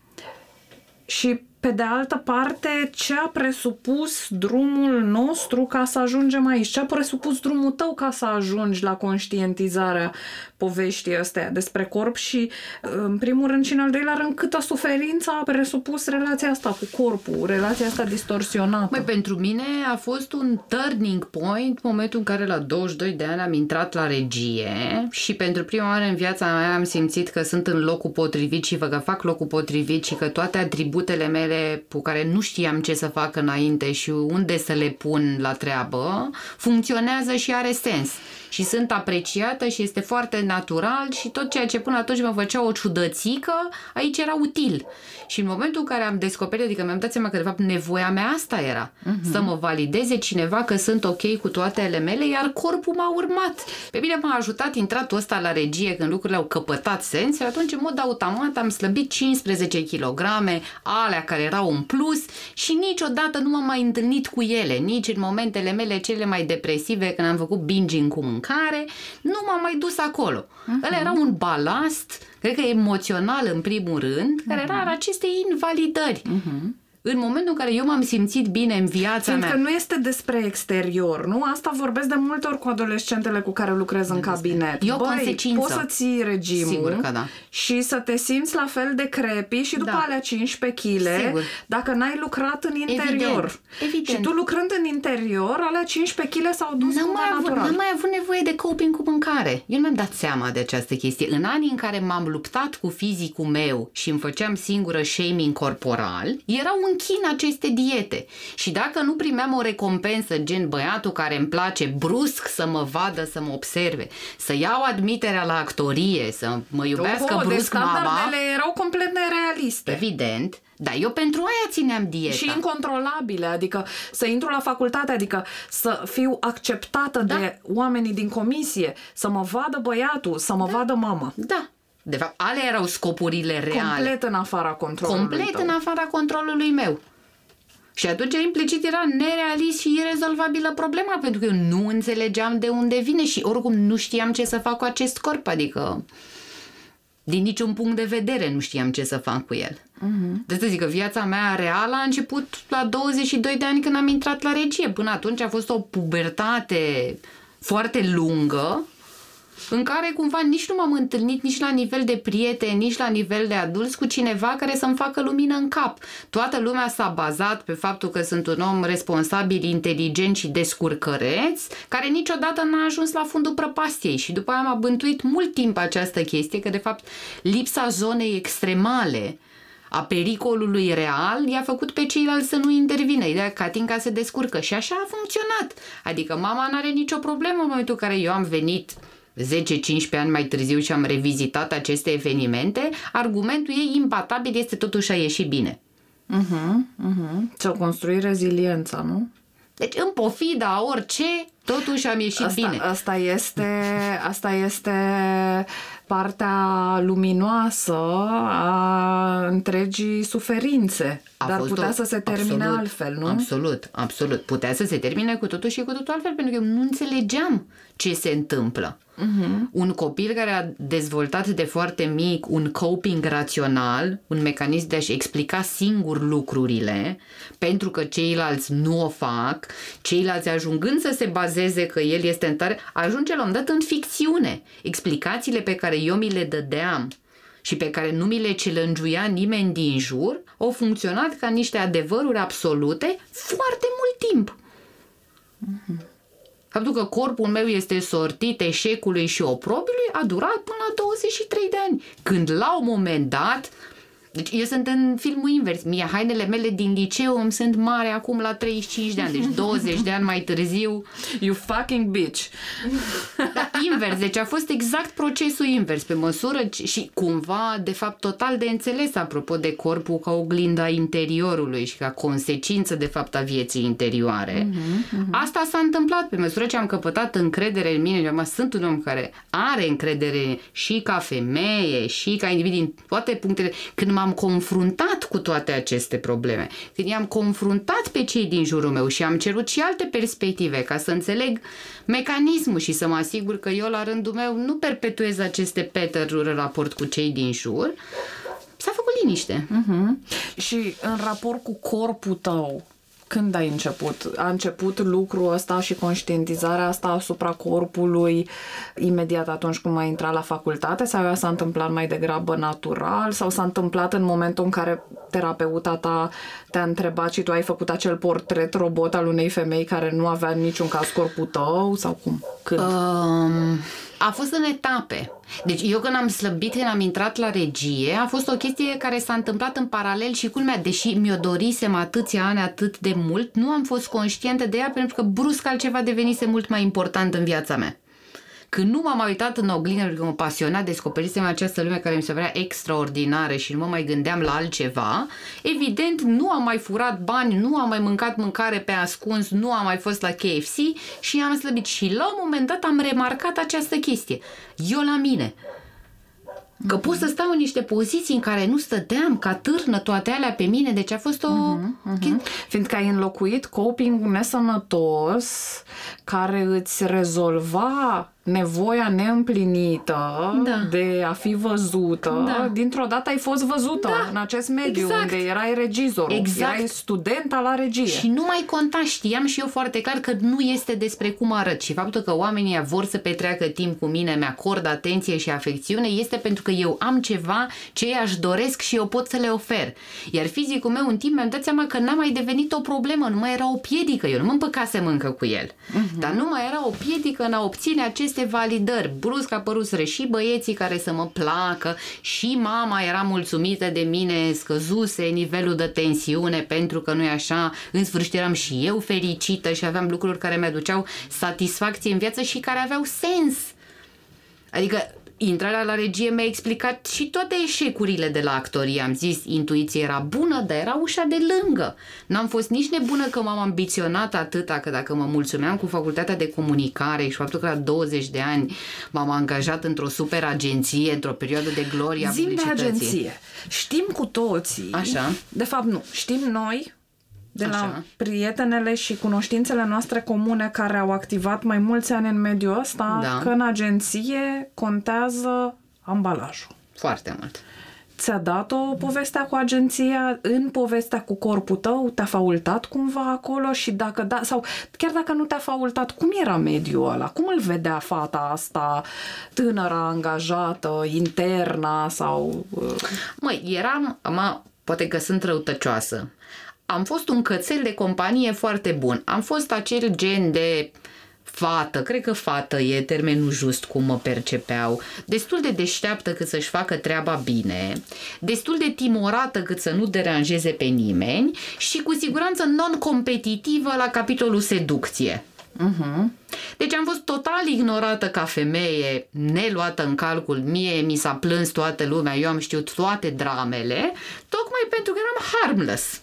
și pe de altă parte, ce a presupus drumul nostru ca să ajungem aici? Ce a presupus drumul tău ca să ajungi la conștientizarea poveștii astea despre corp și, în primul rând și în al doilea rând, câtă suferință a presupus relația asta cu corpul, relația asta distorsionată? Mai pentru mine a fost un turning point momentul în care la 22 de ani am intrat la regie și pentru prima oară în viața mea am simțit că sunt în locul potrivit și că fac locul potrivit și că toate atributele mele cu care nu știam ce să fac înainte și unde să le pun la treabă, funcționează și are sens și sunt apreciată și este foarte natural și tot ceea ce până atunci mă făcea o ciudățică, aici era util. Și în momentul în care am descoperit, adică mi-am dat seama că de fapt nevoia mea asta era, uh-huh. să mă valideze cineva că sunt ok cu toate ale mele, iar corpul m-a urmat. Pe bine m-a ajutat intratul ăsta la regie când lucrurile au căpătat sens și atunci în mod automat am slăbit 15 kg, alea care erau în plus și niciodată nu m-am mai întâlnit cu ele, nici în momentele mele cele mai depresive când am făcut binging cu mâncare, nu m-am mai dus acolo. Uh-huh. Ăla era un balast, cred că emoțional în primul rând, care uh-huh. era aceste invalidări. Uh-huh. În momentul în care eu m-am simțit bine în viața Fiindcă mea. nu este despre exterior, nu? Asta vorbesc de multe ori cu adolescentele cu care lucrez în cabinet. E o Băi, consecință. poți să ții regimul Sigur că da. și să te simți la fel de crepi și după Da. alea 15 kg Sigur. dacă n-ai lucrat în interior. Evident, evident. Și tu lucrând în interior, alea 15 kg s-au dus N-am cumva mai, avut, natural. n-am mai avut nevoie de coping cu mâncare. Eu nu mi-am dat seama de această chestie. În anii în care m-am luptat cu fizicul meu și îmi făceam singură shaming corporal, erau în chin aceste diete. Și dacă nu primeam o recompensă, gen băiatul care îmi place brusc să mă vadă, să mă observe, să iau admiterea la actorie, să mă iubească Oho, deci brusc mama, standardele erau complet nerealiste. evident, dar eu pentru aia țineam dieta. Și incontrolabile, adică să intru la facultate, adică să fiu acceptată Da. de oamenii din comisie, să mă vadă băiatul, să mă vadă mama. Da. De fapt, alea erau scopurile reale. Complet în afara controlului complet tău. în afara controlului meu. Și atunci implicit era nerealist și irezolvabilă problema, pentru că eu nu înțelegeam de unde vine și oricum nu știam ce să fac cu acest corp, adică din niciun punct de vedere nu știam ce să fac cu el. Uh-huh. De să zic că viața mea reală a început la 22 de ani când am intrat la regie. Până atunci a fost o pubertate foarte lungă în care cumva nici nu m-am întâlnit nici la nivel de prieteni, nici la nivel de adulți cu cineva care să-mi facă lumină în cap. Toată lumea s-a bazat pe faptul că sunt un om responsabil, inteligent și descurcăreț, care niciodată n-a ajuns la fundul prăpastiei și după aia m-a bântuit mult timp această chestie că de fapt lipsa zonei extremale a pericolului real i-a făcut pe ceilalți să nu intervină. Ideea că Catinca se descurcă și așa a funcționat. Adică mama n-are nicio problemă în momentul în care eu am venit 10-15 ani mai târziu și am revizitat aceste evenimente, argumentul ei impatabil este totuși a ieșit bine. Uh-huh, uh-huh. Ți-o construi reziliența, nu? Deci în pofida a orice, totuși am ieșit asta, bine. Asta este, asta este partea luminoasă a întregii suferințe. A Dar fost putea o- să se termine absolut, altfel, nu? Absolut, absolut. Putea să se termine cu totul și cu totul altfel, pentru că eu nu înțelegeam ce se întâmplă. Uh-huh. Un copil care a dezvoltat de foarte mic un coping rațional, un mecanism de a-și explica singur lucrurile, pentru că ceilalți nu o fac, ceilalți ajungând să se bazeze că el este în tare, ajunge la un dat în ficțiune. Explicațiile pe care eu mi le dădeam și pe care nu mi le celânjuia nimeni din jur, au funcționat ca niște adevăruri absolute foarte mult timp. Faptul că corpul meu este sortit eșecului și oprobiului a durat până la 23 de ani. Când la un moment dat, deci eu sunt în filmul invers. Mie hainele mele din liceu îmi sunt mare acum la 35 de ani, deci 20 de ani mai târziu You fucking bitch. da, invers, deci a fost exact procesul invers, pe măsură ce, și cumva, de fapt, total de înțeles apropo de corpul ca oglinda interiorului și ca consecință, de fapt, a vieții interioare. Asta s-a întâmplat pe măsură ce am căpătat încredere în mine. Eu mă sunt un om care are încredere și ca femeie, și ca individ din toate punctele. Când m-am confruntat cu toate aceste probleme, când i-am confruntat pe cei din jurul meu și am cerut și alte perspective ca să înțeleg mecanismul și să mă asigur că eu la rândul meu nu perpetuez aceste pattern în raport cu cei din jur, s-a făcut liniște. Uh-huh. Și în raport cu corpul tău, când ai început? A început lucrul ăsta și conștientizarea asta asupra corpului imediat atunci când ai intrat la facultate sau ea s-a întâmplat mai degrabă natural sau s-a întâmplat în momentul în care terapeuta ta te-a întrebat și tu ai făcut acel portret robot al unei femei care nu avea în niciun caz corpul tău sau cum? Când? Um, a fost în etape. Deci eu când am slăbit, când am intrat la regie, a fost o chestie care s-a întâmplat în paralel și culmea, deși mi-o dorisem atâția ani atât de mult, nu am fost conștientă de ea pentru că brusc altceva devenise mult mai important în viața mea. Când nu m-am uitat în oglindă, pentru că mă pasiona, descoperisem această lume care mi se părea extraordinară și nu mă mai gândeam la altceva, evident nu am mai furat bani, nu am mai mâncat mâncare pe ascuns, nu am mai fost la KFC și am slăbit. Și la un moment dat am remarcat această chestie. Eu la mine. Că pot să stau în niște poziții în care nu stăteam, ca târnă toate alea pe mine, deci a fost o... Uh-huh, Fiindcă ai înlocuit coping nesănătos care îți rezolva nevoia neîmplinită Da. de a fi văzută, Da. dintr-o dată ai fost văzută Da, în acest mediu exact. unde erai regizorul, Exact. erai studenta la regie. Și nu mai conta, știam și eu foarte clar că nu este despre cum arăt și faptul că oamenii vor să petreacă timp cu mine, mi-acord atenție și afecțiune, este pentru că eu am ceva ce ei aș doresc și eu pot să le ofer. Iar fizicul meu în timp mi-am dat seama că n-a mai devenit o problemă, nu mai era o piedică, eu nu mă împăcasem încă cu el. Uh-huh. Dar nu mai era o piedică în a obține aceste validări. Brusc a apărut și băieții care să mă placă și mama era mulțumită de mine, scăzuse nivelul de tensiune pentru că nu e așa, în sfârșit eram și eu fericită și aveam lucruri care mi-aduceau satisfacție în viață și care aveau sens. Adică intrarea la regie mi-a explicat și toate eșecurile de la actorie. Am zis, intuiția era bună, dar era ușa de lângă. N-am fost nici nebună că m-am ambiționat atâta, că dacă mă mulțumeam cu facultatea de comunicare și faptul că la 20 de ani m-am angajat într-o super agenție, într-o perioadă de glorie a Zim de publicității. agenție. Știm cu toții. Așa. De fapt, nu. Știm noi de la Așa. prietenele și cunoștințele noastre comune care au activat mai mulți ani în mediul ăsta Da. că în agenție contează ambalajul. Foarte mult. Ți-a dat-o povestea cu agenția în povestea cu corpul tău? Te-a faultat cumva acolo? Și dacă da, sau chiar dacă nu te-a faultat, cum era mediul ăla? Cum îl vedea fata asta, tânăra, angajată, interna sau... uh, Măi, eram, mă, poate că sunt răutăcioasă. Am fost un cățel de companie foarte bun. Am fost acel gen de fată, cred că fată e termenul just cum mă percepeau, destul de deșteaptă cât să-și facă treaba bine, destul de timorată cât să nu deranjeze pe nimeni și cu siguranță non-competitivă la capitolul seducție. Deci am fost total ignorată ca femeie, neluată în calcul, mie mi s-a plâns toată lumea, eu am știut toate dramele, tocmai pentru că eram harmless.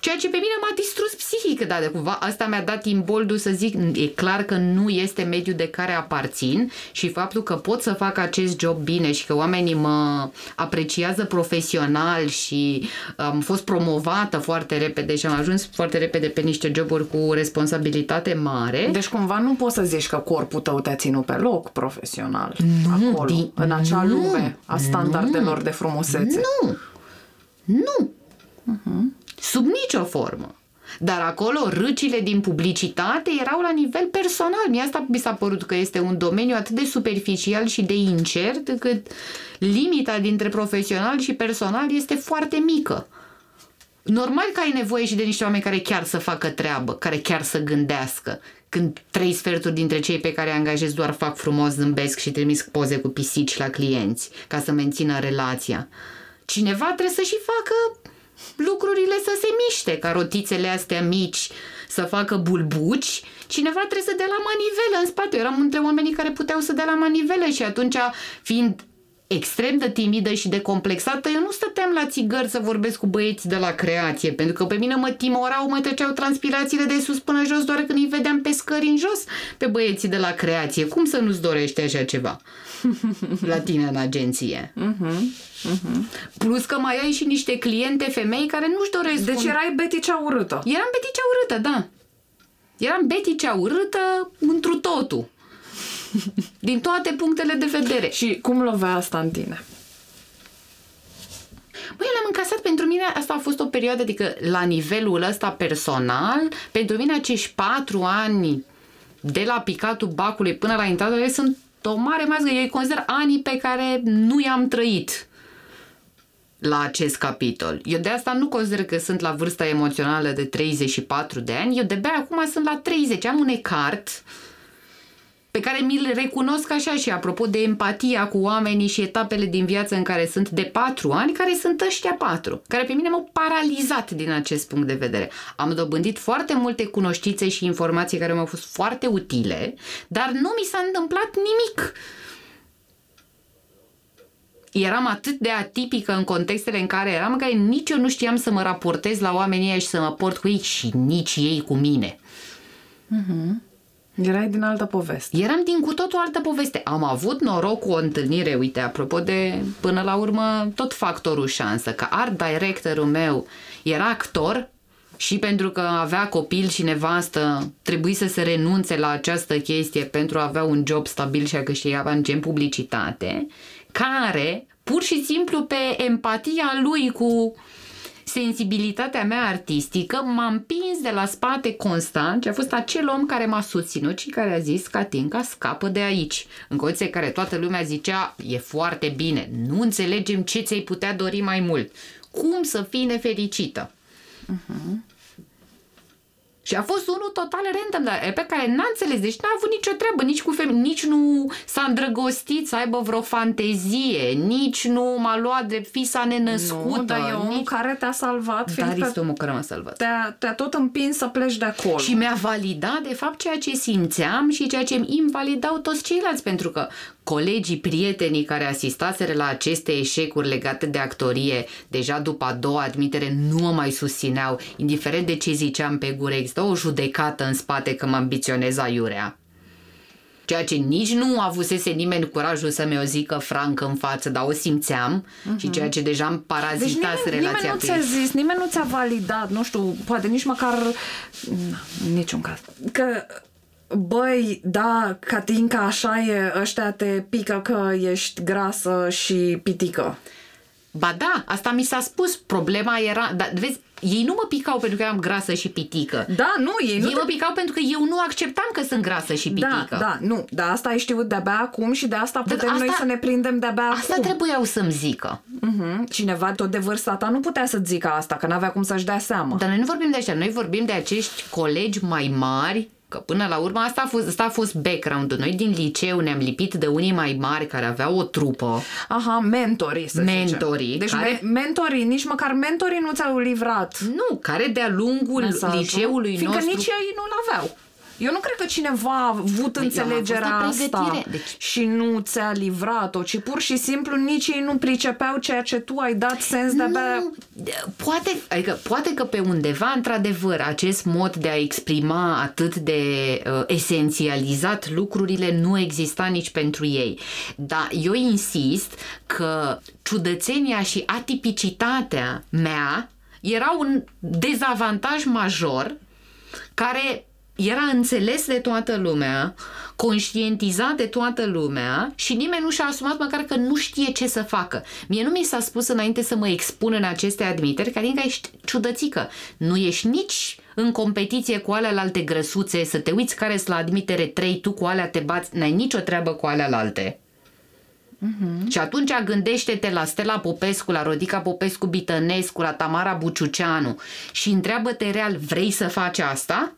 Ceea ce pe mine m-a distrus psihic, da, de cumva asta mi-a dat imboldul să zic, e clar că nu este mediul de care aparțin și faptul că pot să fac acest job bine și că oamenii mă apreciază profesional și am fost promovată foarte repede și am ajuns foarte repede pe niște joburi cu responsabilitate mare. Deci cumva nu poți să zici că corpul tău te-a ținut pe loc profesional Nu, acolo, din- în acea nu, lume a standardelor de frumusețe. Nu! Nu! Sub nicio formă. Dar acolo râcile din publicitate erau la nivel personal. Mie asta mi s-a părut că este un domeniu atât de superficial și de incert încât limita dintre profesional și personal este foarte mică. Normal că ai nevoie și de niște oameni care chiar să facă treabă, care chiar să gândească. Când trei sferturi dintre cei pe care îi angajezi doar fac frumos, zâmbesc și trimis poze cu pisici la clienți ca să mențină relația. Cineva trebuie să și facă lucrurile să se miște, ca rotițele astea mici să facă bulbuci, cineva trebuie să dea la manivele în spate. Eu eram între oamenii care puteau să dea la manivele și atunci, fiind extrem de timidă și de complexată, eu nu stăteam la țigări să vorbesc cu băieți de la creație, pentru că pe mine mă timorau, mă treceau transpirațiile de sus până jos doar când îi vedeam pe scări în jos pe băieții de la creație. Cum să nu-ți dorești așa ceva la tine în agenție? Plus că mai ai și niște cliente femei care nu-și doresc Deci un... erai Betty cea urâtă. Eram Betty cea urâtă, da. Eram Betty cea urâtă întru totul. Din toate punctele de vedere. Și cum lovea asta în tine? Băi, eu l-am încasat pentru mine, asta a fost o perioadă, adică la nivelul ăsta personal, pentru mine acești patru ani de la picatul bacului până la intrarea sunt o mare mazgă. Eu îi consider anii pe care nu i-am trăit la acest capitol. Eu de asta nu consider că sunt la vârsta emoțională de 34 de ani, eu de-abia acum sunt la 30, am un ecart pe care mi-l recunosc așa și apropo de empatia cu oamenii și etapele din viață în care sunt de patru ani, care sunt ăștia patru, care pe mine m-au paralizat din acest punct de vedere. Am dobândit foarte multe cunoștințe și informații care mi-au fost foarte utile, dar nu mi s-a întâmplat nimic eram atât de atipică în contextele în care eram, în care nici eu nu știam să mă raportez la oamenii ăia și să mă port cu ei și nici ei cu mine. Erai din altă poveste. Eram din cu totul altă poveste. Am avut noroc cu o întâlnire, uite, apropo de, până la urmă, tot factorul șansă, că art directorul meu era actor, și pentru că avea copil și nevastă, trebuie să se renunțe la această chestie pentru a avea un job stabil și a câștiga bani gen publicitate, care pur și simplu pe empatia lui cu sensibilitatea mea artistică m-a împins de la spate constant și a fost acel om care m-a susținut și care a zis Catinca scapă de aici. În condiții care toată lumea zicea e foarte bine, nu înțelegem ce ți-ai putea dori mai mult. Cum să fii nefericită? Uh-huh. Și a fost unul total random, dar pe care n-a înțeles, deci n-a avut nicio treabă, nici cu femei, nici nu s-a îndrăgostit să aibă vreo fantezie, nici nu m-a luat de fisa nenăscută. Nu, dar e omul nici... care te-a salvat. Dar este omul care m-a salvat. Te-a, te-a tot împins să pleci de acolo. Și mi-a validat, de fapt, ceea ce simțeam și ceea ce îmi invalidau toți ceilalți, pentru că colegii, prietenii care asistaseră la aceste eșecuri legate de actorie, deja după a doua admitere, nu mă mai susțineau, indiferent de ce ziceam pe gură, există o judecată în spate că mă ambiționez aiurea. Ceea ce nici nu avusese nimeni curajul să mi-o zică franc în față, dar o simțeam uh-huh. și mhm. ceea ce deja îmi parazitat deci nimeni, relația nimeni nu ți-a zis, nimeni nu ți-a validat, nu știu, poate nici măcar, în niciun caz, că băi, da, Catinca, așa e, ăștia te pică că ești grasă și pitică. Ba da, asta mi s-a spus. Problema era, dar vezi, ei nu mă picau pentru că eram grasă și pitică. Da, nu, ei nu. Ei te... mă picau pentru că eu nu acceptam că sunt grasă și da, pitică. Da, da, nu, dar asta ai știut de-abia acum și de asta putem asta, noi să ne prindem de-abia asta acum. Asta trebuiau să-mi zică. Uh-huh. Cineva tot de vârsta ta nu putea să zică asta, că n-avea cum să-și dea seama. Dar noi nu vorbim de așa, noi vorbim de acești colegi mai mari Că până la urmă asta a fost, asta a fost background-ul. Noi din liceu ne-am lipit de unii mai mari care aveau o trupă. Aha, mentorii, să mentorii, zicem. Deci care... mentorii, nici măcar mentorii nu ți-au livrat. Nu, care de-a lungul Mesajul, liceului fiindcă nostru... nici ei nu-l aveau. Eu nu cred că cineva a avut Băi, înțelegerea asta deci... și nu ți-a livrat-o, ci pur și simplu nici ei nu pricepeau ceea ce tu ai dat sens de abia... Poate, adică, poate că pe undeva, într-adevăr, acest mod de a exprima atât de uh, esențializat lucrurile nu exista nici pentru ei. Dar eu insist că ciudățenia și atipicitatea mea era un dezavantaj major care era înțeles de toată lumea, conștientizat de toată lumea și nimeni nu și-a asumat măcar că nu știe ce să facă. Mie nu mi s-a spus înainte să mă expun în aceste admiteri că adică ești ciudățică. Nu ești nici în competiție cu alea alte grăsuțe, să te uiți care sunt la admitere 3, tu cu alea te bați, n-ai nicio treabă cu alea alte. Uh-huh. Și atunci gândește-te la Stella Popescu, la Rodica Popescu Bitănescu, la Tamara Buciuceanu și întreabă-te real, vrei să faci asta?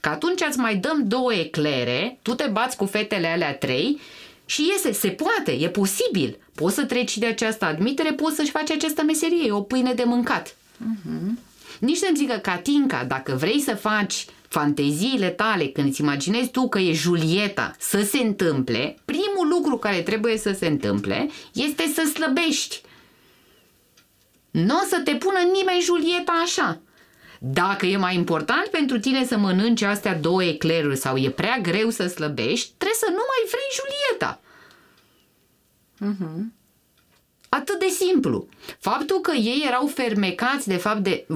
Că atunci îți mai dăm două eclere, tu te bați cu fetele alea trei și iese, se poate, e posibil. Poți să treci de această admitere, poți să-și faci această meserie, e o pâine de mâncat. Uh-huh. Nici să-mi zică, Catinca, dacă vrei să faci fanteziile tale, când îți imaginezi tu că e Julieta să se întâmple, primul lucru care trebuie să se întâmple este să slăbești. Nu o să te pună nimeni Julieta așa. Dacă e mai important pentru tine să mănânci astea două ecleruri sau e prea greu să slăbești, trebuie să nu mai vrei Julieta. Uh-huh. Atât de simplu. Faptul că ei erau fermecați de fapt de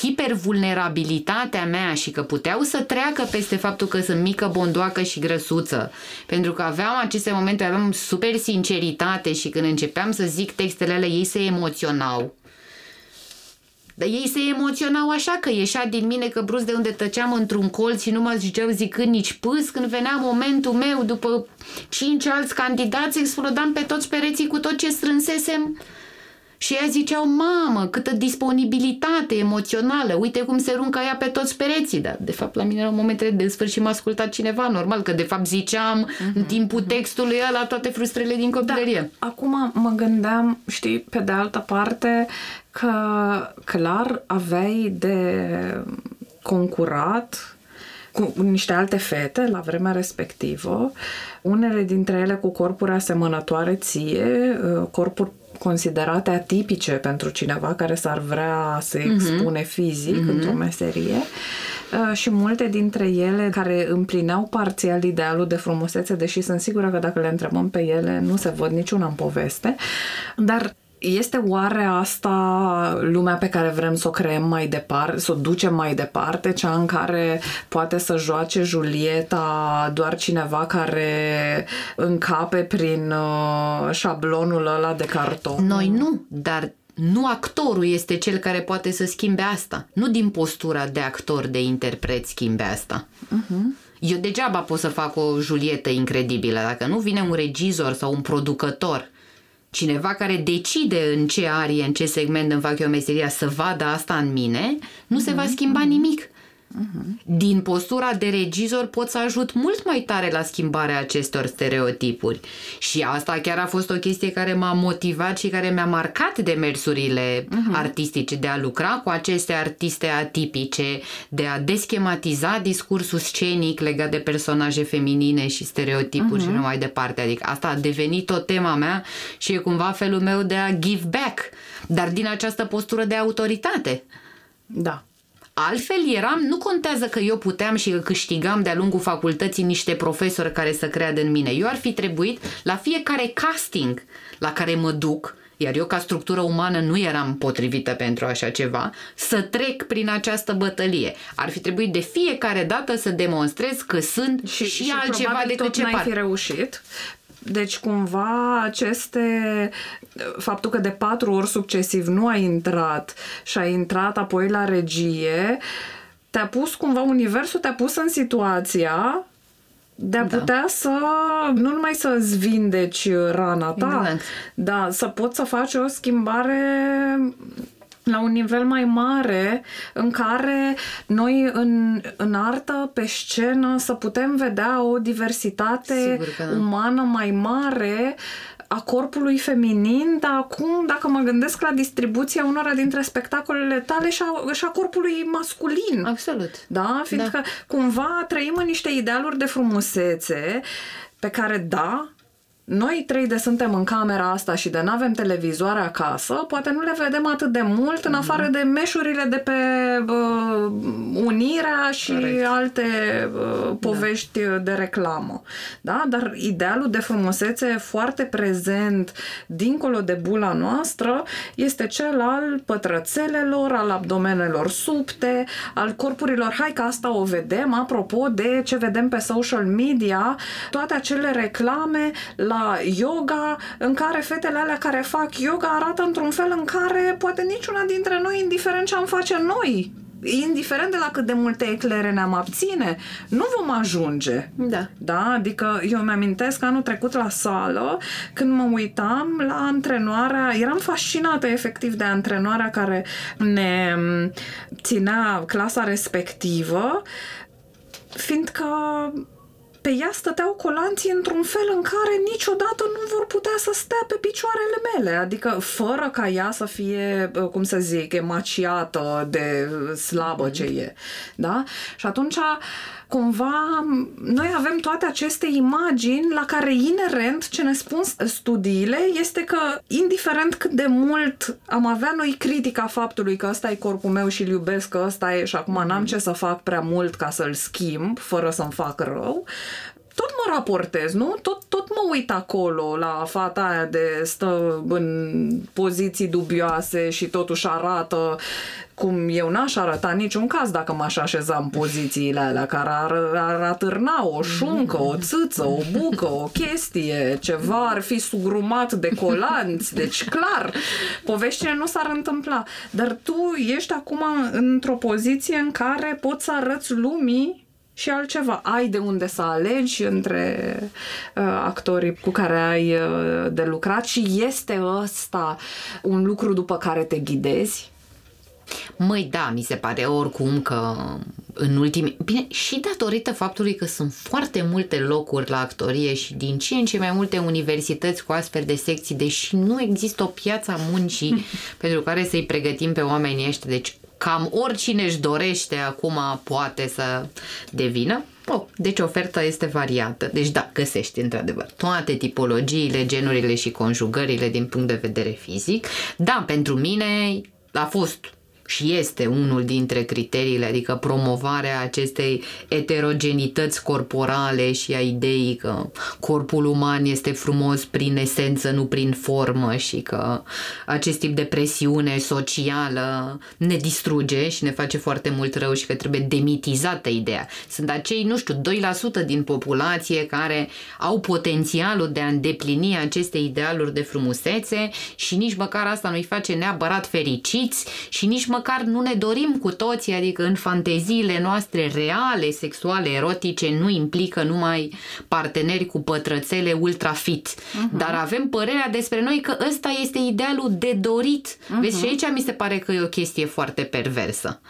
hipervulnerabilitatea mea și că puteau să treacă peste faptul că sunt mică, bondoacă și grăsuță, pentru că aveam aceste momente, aveam super sinceritate și când începeam să zic textele alea, ei se emoționau. Dar ei se emoționau așa că ieșea din mine că brusc de unde tăceam într-un colț și nu mă ziceau zicând nici pâs. Când venea momentul meu, după cinci alți candidați, explodam pe toți pereții cu tot ce strânsesem și ea ziceau, mamă, câtă disponibilitate emoțională, uite cum se runcă ea pe toți pereții. Dar, de fapt, la mine, la momentele de sfârșit, m-a ascultat cineva, normal, că, de fapt, ziceam uh-huh, în timpul uh-huh. textului ăla toate frustrările din copilărie. Da, acum mă gândeam, știi, pe de altă parte, că clar aveai de concurat cu niște alte fete la vremea respectivă, unele dintre ele cu corpuri asemănătoare ție, corpuri considerate atipice pentru cineva care s-ar vrea să mhm. expune uh-huh. fizic uh-huh. într-o meserie uh, și multe dintre ele care împlineau parțial idealul de frumusețe, deși sunt sigură că dacă le întrebăm pe ele nu se văd niciuna în poveste, dar este oare asta lumea pe care vrem să o creăm mai departe, să o ducem mai departe, cea în care poate să joace Julieta doar cineva care încape prin uh, șablonul ăla de carton? Noi nu, dar nu actorul este cel care poate să schimbe asta. Nu din postura de actor, de interpret schimbe asta. Uh-huh. Eu degeaba pot să fac o Julietă incredibilă dacă nu vine un regizor sau un producător cineva care decide în ce arie, în ce segment îmi fac eu meseria să vadă asta în mine, nu uh-huh. se va mhm. schimba nimic. Uh-huh. Din postura de regizor pot să ajut mult mai tare la schimbarea acestor stereotipuri. Și asta chiar a fost o chestie care m-a motivat și care mi-a marcat demersurile uh-huh. artistice de a lucra cu aceste artiste atipice, de a deschematiza discursul scenic legat de personaje feminine și stereotipuri uh-huh. și mai departe. Adică asta a devenit o tema mea și e cumva felul meu de a give back, dar din această postură de autoritate. Da. Altfel eram, nu contează că eu puteam și că câștigam de-a lungul facultății niște profesori care să creadă în mine. Eu ar fi trebuit la fiecare casting la care mă duc, iar eu ca structură umană nu eram potrivită pentru așa ceva, să trec prin această bătălie. Ar fi trebuit de fiecare dată să demonstrez că sunt și, și, și altceva decât ce par. fi reușit, deci, cumva, aceste. faptul că de patru ori succesiv nu a intrat și a intrat apoi la regie, te-a pus cumva, universul te-a pus în situația de a da. putea să nu numai să-ți vindeci rana ta, exact. dar să poți să faci o schimbare la un nivel mai mare în care noi în, în artă, pe scenă, să putem vedea o diversitate da. umană mai mare a corpului feminin, dar acum, dacă mă gândesc la distribuția unora dintre spectacolele tale și a, și a corpului masculin. Absolut. Da? Fiindcă da. cumva trăim în niște idealuri de frumusețe pe care, da, noi trei de suntem în camera asta și de n-avem televizoare acasă, poate nu le vedem atât de mult în afară de meșurile de pe uh, Unirea și Correct. alte uh, povești da. de reclamă. Da? Dar idealul de frumusețe foarte prezent dincolo de bula noastră este cel al pătrățelelor, al abdomenelor subte, al corpurilor. Hai că asta o vedem, apropo de ce vedem pe social media, toate acele reclame la la yoga, în care fetele alea care fac yoga arată într-un fel în care poate niciuna dintre noi, indiferent ce am face noi, indiferent de la cât de multe eclere ne-am abține, nu vom ajunge. Da. Da? Adică eu mi-amintesc anul trecut la sală, când mă uitam la antrenoarea, eram fascinată efectiv de antrenoarea care ne ținea clasa respectivă, fiindcă pe ea stăteau colanții într-un fel în care niciodată nu vor putea să stea pe picioarele mele, adică fără ca ea să fie, cum să zic, emaciată de slabă ce e. Da? Și atunci cumva noi avem toate aceste imagini la care inerent ce ne spun studiile este că indiferent cât de mult am avea noi critica faptului că ăsta e corpul meu și îl iubesc, că ăsta e și acum n-am ce să fac prea mult ca să-l schimb fără să-mi fac rău, tot mă raportez, nu? Tot, tot mă uit acolo la fata aia de stă în poziții dubioase și totuși arată cum eu n-aș arăta niciun caz dacă m-aș așeza în pozițiile alea care ar, ar atârna o șuncă, o țâță, o bucă, o chestie, ceva ar fi sugrumat de colanți, deci clar, poveștile nu s-ar întâmpla. Dar tu ești acum într-o poziție în care poți să arăți lumii și altceva. Ai de unde să alegi între uh, actorii cu care ai uh, de lucrat și este ăsta un lucru după care te ghidezi? Măi, da, mi se pare oricum că în ultimii... Bine, și datorită faptului că sunt foarte multe locuri la actorie și din ce în ce mai multe universități cu astfel de secții, deși nu există o piață a muncii pentru care să-i pregătim pe oamenii ăștia, deci cam oricine își dorește acum poate să devină. Oh, deci oferta este variată. Deci da, găsești într-adevăr toate tipologiile, genurile și conjugările din punct de vedere fizic. Da, pentru mine a fost și este unul dintre criteriile, adică promovarea acestei eterogenități corporale și a ideii că corpul uman este frumos prin esență, nu prin formă și că acest tip de presiune socială ne distruge și ne face foarte mult rău și că trebuie demitizată ideea. Sunt acei, nu știu, 2% din populație care au potențialul de a îndeplini aceste idealuri de frumusețe și nici măcar asta nu-i face neapărat fericiți și nici măcar nu ne dorim cu toții, adică în fanteziile noastre reale, sexuale, erotice, nu implică numai parteneri cu pătrățele ultra fit. Uh-huh. Dar avem părerea despre noi că ăsta este idealul de dorit. Uh-huh. Vezi, și aici mi se pare că e o chestie foarte perversă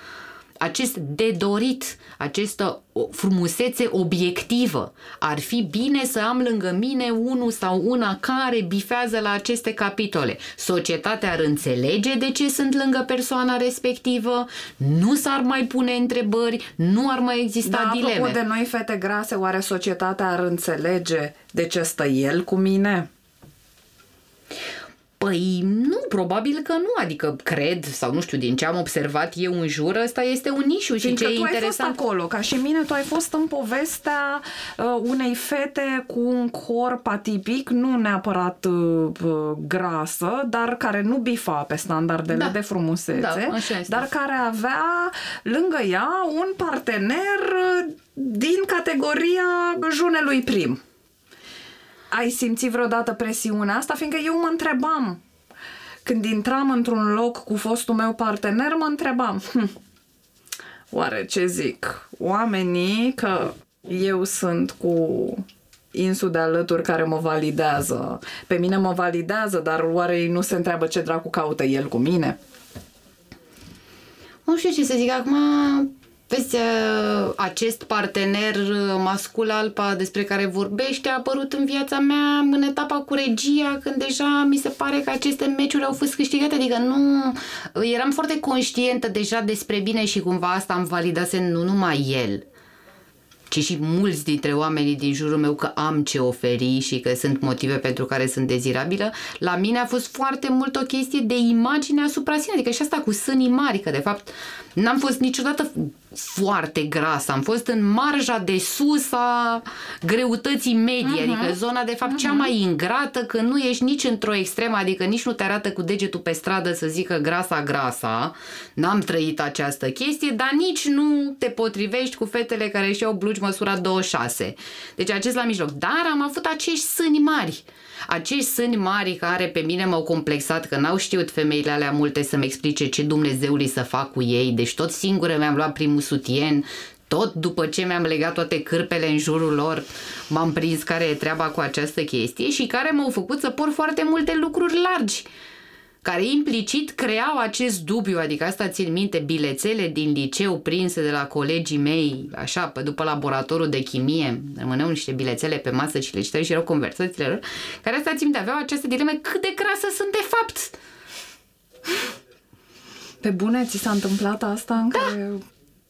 acest de dorit, această frumusețe obiectivă. Ar fi bine să am lângă mine unul sau una care bifează la aceste capitole. Societatea ar înțelege de ce sunt lângă persoana respectivă, nu s-ar mai pune întrebări, nu ar mai exista da, dileme. Apropo de noi fete grase, oare societatea ar înțelege de ce stă el cu mine? Păi nu, probabil că nu, adică cred sau nu știu din ce am observat eu în jur, ăsta este un nișu și ce e interesant. ai fost acolo, ca și mine, tu ai fost în povestea uh, unei fete cu un corp atipic, nu neapărat uh, grasă, dar care nu bifa pe standardele da. de frumusețe, da, dar care avea lângă ea un partener uh, din categoria junelui prim ai simțit vreodată presiunea asta? Fiindcă eu mă întrebam, când intram într-un loc cu fostul meu partener, mă întrebam, hm, oare ce zic? Oamenii că eu sunt cu insul de alături care mă validează. Pe mine mă validează, dar oare ei nu se întreabă ce dracu caută el cu mine? Nu știu ce să zic acum, Vezi, uh, acest partener uh, mascul alpa despre care vorbește a apărut în viața mea în etapa cu regia, când deja mi se pare că aceste meciuri au fost câștigate, adică nu... Eram foarte conștientă deja despre bine și cumva asta am validase nu numai el, ci și mulți dintre oamenii din jurul meu că am ce oferi și că sunt motive pentru care sunt dezirabilă, la mine a fost foarte mult o chestie de imagine asupra sine, adică și asta cu sânii mari, că de fapt n-am fost niciodată foarte gras, am fost în marja de sus a greutății medii, uh-huh. adică zona de fapt uh-huh. cea mai ingrată, că nu ești nici într-o extremă, adică nici nu te arată cu degetul pe stradă să zică grasa, grasa, n-am trăit această chestie, dar nici nu te potrivești cu fetele care își iau blugi măsura 26. Deci acest la mijloc. Dar am avut acești sâni mari acești sâni mari care pe mine m-au complexat, că n-au știut femeile alea multe să-mi explice ce Dumnezeului să fac cu ei, deci tot singure mi-am luat primul sutien, tot după ce mi-am legat toate cârpele în jurul lor, m-am prins care e treaba cu această chestie și care m-au făcut să por foarte multe lucruri largi care implicit creau acest dubiu, adică asta țin minte, bilețele din liceu prinse de la colegii mei, așa, pe după laboratorul de chimie, rămâneau niște bilețele pe masă și le citeau și erau conversațiile lor, care asta țin minte, aveau această dilemă, cât de crasă sunt de fapt. Pe bune, ți s-a întâmplat asta în da. care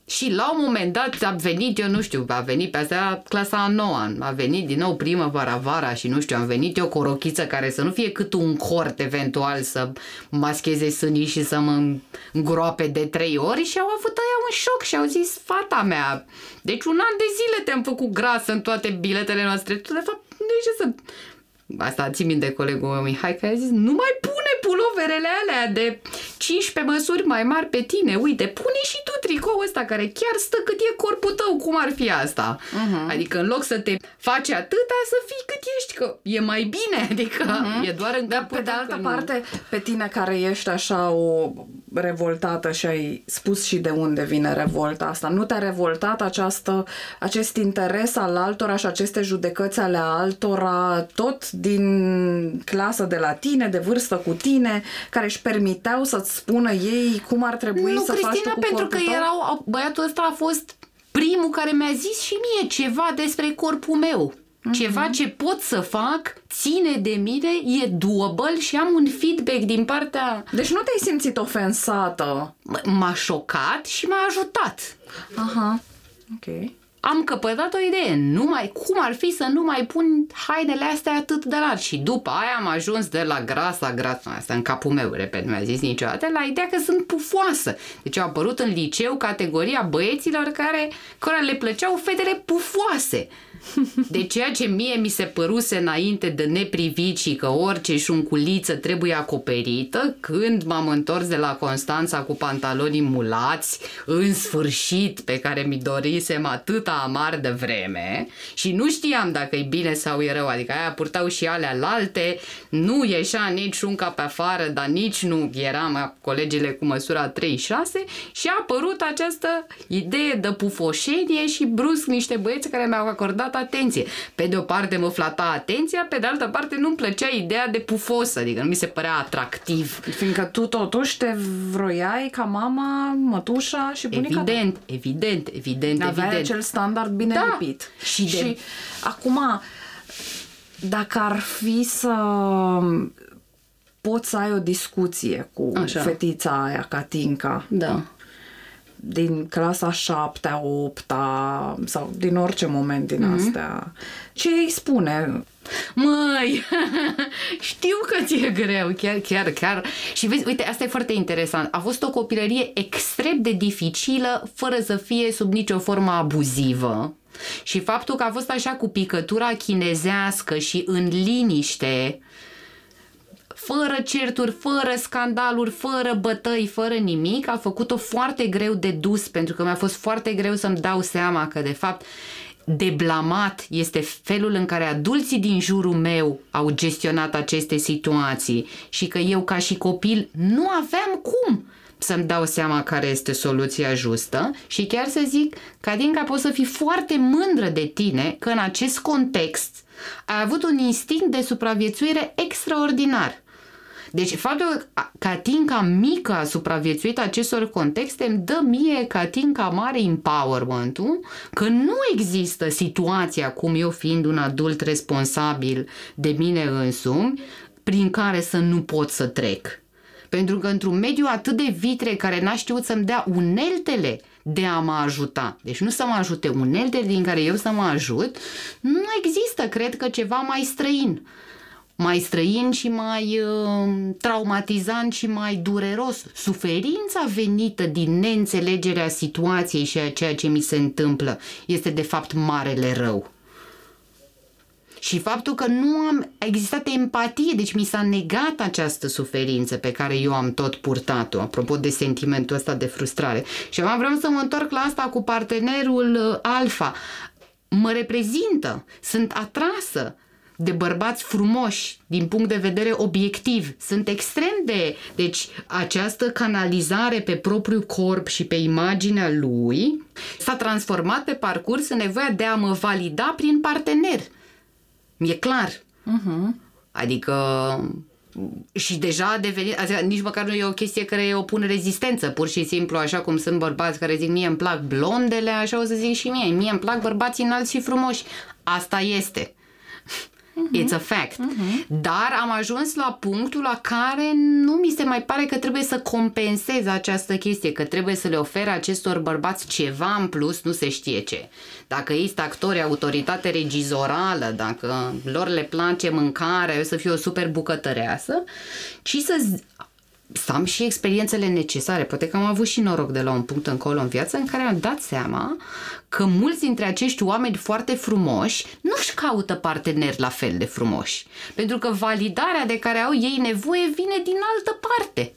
și la un moment dat a venit, eu nu știu, a venit pe asta clasa a noua, a venit din nou primăvara, vara și nu știu, am venit eu cu o rochiță care să nu fie cât un cort eventual să mascheze sânii și să mă îngroape de trei ori și au avut aia un șoc și au zis, fata mea, deci un an de zile te-am făcut grasă în toate biletele noastre, tu de fapt de ce să asta țin minte colegul meu Mihai, care a zis, nu mai pune puloverele alea de 15 măsuri mai mari pe tine, uite, pune și tu tricoul ăsta care chiar stă cât e corpul tău, cum ar fi asta? Uh-huh. Adică în loc să te faci atâta, să fii cât ești, că e mai bine, adică uh-huh. e doar în Dar pe de altă parte, nu. pe tine care ești așa o revoltată și ai spus și de unde vine revolta asta, nu te-a revoltat această, acest interes al altora și aceste judecăți ale altora, tot din clasă de la tine, de vârstă cu tine, care își permiteau să-ți spună ei cum ar trebui nu, să Cristina, faci tu cu pentru că tău? erau, băiatul ăsta a fost primul care mi-a zis și mie ceva despre corpul meu. Mm-hmm. Ceva ce pot să fac, ține de mine, e doable și am un feedback din partea... Deci nu te-ai simțit ofensată? M-a șocat și m-a ajutat. Aha, ok am căpătat o idee. Nu mai, cum ar fi să nu mai pun hainele astea atât de largi? Și după aia am ajuns de la grasa, grasa, asta în capul meu, repet, mi-a zis niciodată, la ideea că sunt pufoasă. Deci au apărut în liceu categoria băieților care, care le plăceau fetele pufoase. De ceea ce mie mi se păruse înainte de neprivit și că orice șunculiță trebuie acoperită, când m-am întors de la Constanța cu pantalonii mulați, în sfârșit, pe care mi dorisem atâta amar de vreme și nu știam dacă e bine sau e rău, adică aia purtau și alea lalte, nu ieșea nici șunca pe afară, dar nici nu eram colegile cu măsura 36 și a apărut această idee de pufoșenie și brusc niște băieți care mi-au acordat atenție. Pe de o parte mă flata atenția, pe de altă parte nu-mi plăcea ideea de pufos, adică nu mi se părea atractiv. Fiindcă tu totuși te vroiai ca mama, mătușa și bunica Evident, ta. evident, evident, Aveai evident. acel standard bine Da. lipit. Și de- și acum, dacă ar fi să poți să ai o discuție cu Așa. fetița aia, Catinca, Da. Din clasa 7 8 sau din orice moment din astea, ce îi spune? Măi, știu că ți-e greu, chiar, chiar, chiar. Și vezi, uite, asta e foarte interesant. A fost o copilărie extrem de dificilă, fără să fie sub nicio formă abuzivă. Și faptul că a fost așa cu picătura chinezească și în liniște, fără certuri, fără scandaluri, fără bătăi, fără nimic, a făcut-o foarte greu de dus, pentru că mi-a fost foarte greu să-mi dau seama că, de fapt, de blamat este felul în care adulții din jurul meu au gestionat aceste situații și că eu, ca și copil, nu aveam cum să-mi dau seama care este soluția justă și chiar să zic, Cadinca, pot să fii foarte mândră de tine că în acest context ai avut un instinct de supraviețuire extraordinar. Deci faptul că Catinca mică a supraviețuit acestor contexte îmi dă mie Catinca mare empowerment-ul că nu există situația, cum eu fiind un adult responsabil de mine însumi, prin care să nu pot să trec. Pentru că într-un mediu atât de vitre care n-a știut să-mi dea uneltele de a mă ajuta, deci nu să mă ajute uneltele din care eu să mă ajut, nu există, cred că, ceva mai străin mai străin și mai uh, traumatizant și mai dureros. Suferința venită din neînțelegerea situației și a ceea ce mi se întâmplă este de fapt marele rău. Și faptul că nu am a existat empatie, deci mi s-a negat această suferință pe care eu am tot purtat-o, apropo de sentimentul ăsta de frustrare. Și acum vreau să mă întorc la asta cu partenerul uh, alfa. Mă reprezintă, sunt atrasă de bărbați frumoși din punct de vedere obiectiv. Sunt extrem de... Deci această canalizare pe propriul corp și pe imaginea lui s-a transformat pe parcurs în nevoia de a mă valida prin partener. Mi-e clar. Uh-huh. Adică și deja a devenit, adică nici măcar nu e o chestie care opun rezistență, pur și simplu așa cum sunt bărbați care zic mie îmi plac blondele, așa o să zic și mie, mie îmi plac bărbații înalți și frumoși. Asta este. It's a fact. Uh-huh. Dar am ajuns la punctul la care nu mi se mai pare că trebuie să compensez această chestie, că trebuie să le ofere acestor bărbați ceva în plus, nu se știe ce. Dacă ei sunt actori, autoritate regizorală, dacă lor le place mâncarea, eu să fiu o super bucătăreasă, ci să să am și experiențele necesare. Poate că am avut și noroc de la un punct încolo în viață în care am dat seama că mulți dintre acești oameni foarte frumoși nu-și caută parteneri la fel de frumoși. Pentru că validarea de care au ei nevoie vine din altă parte.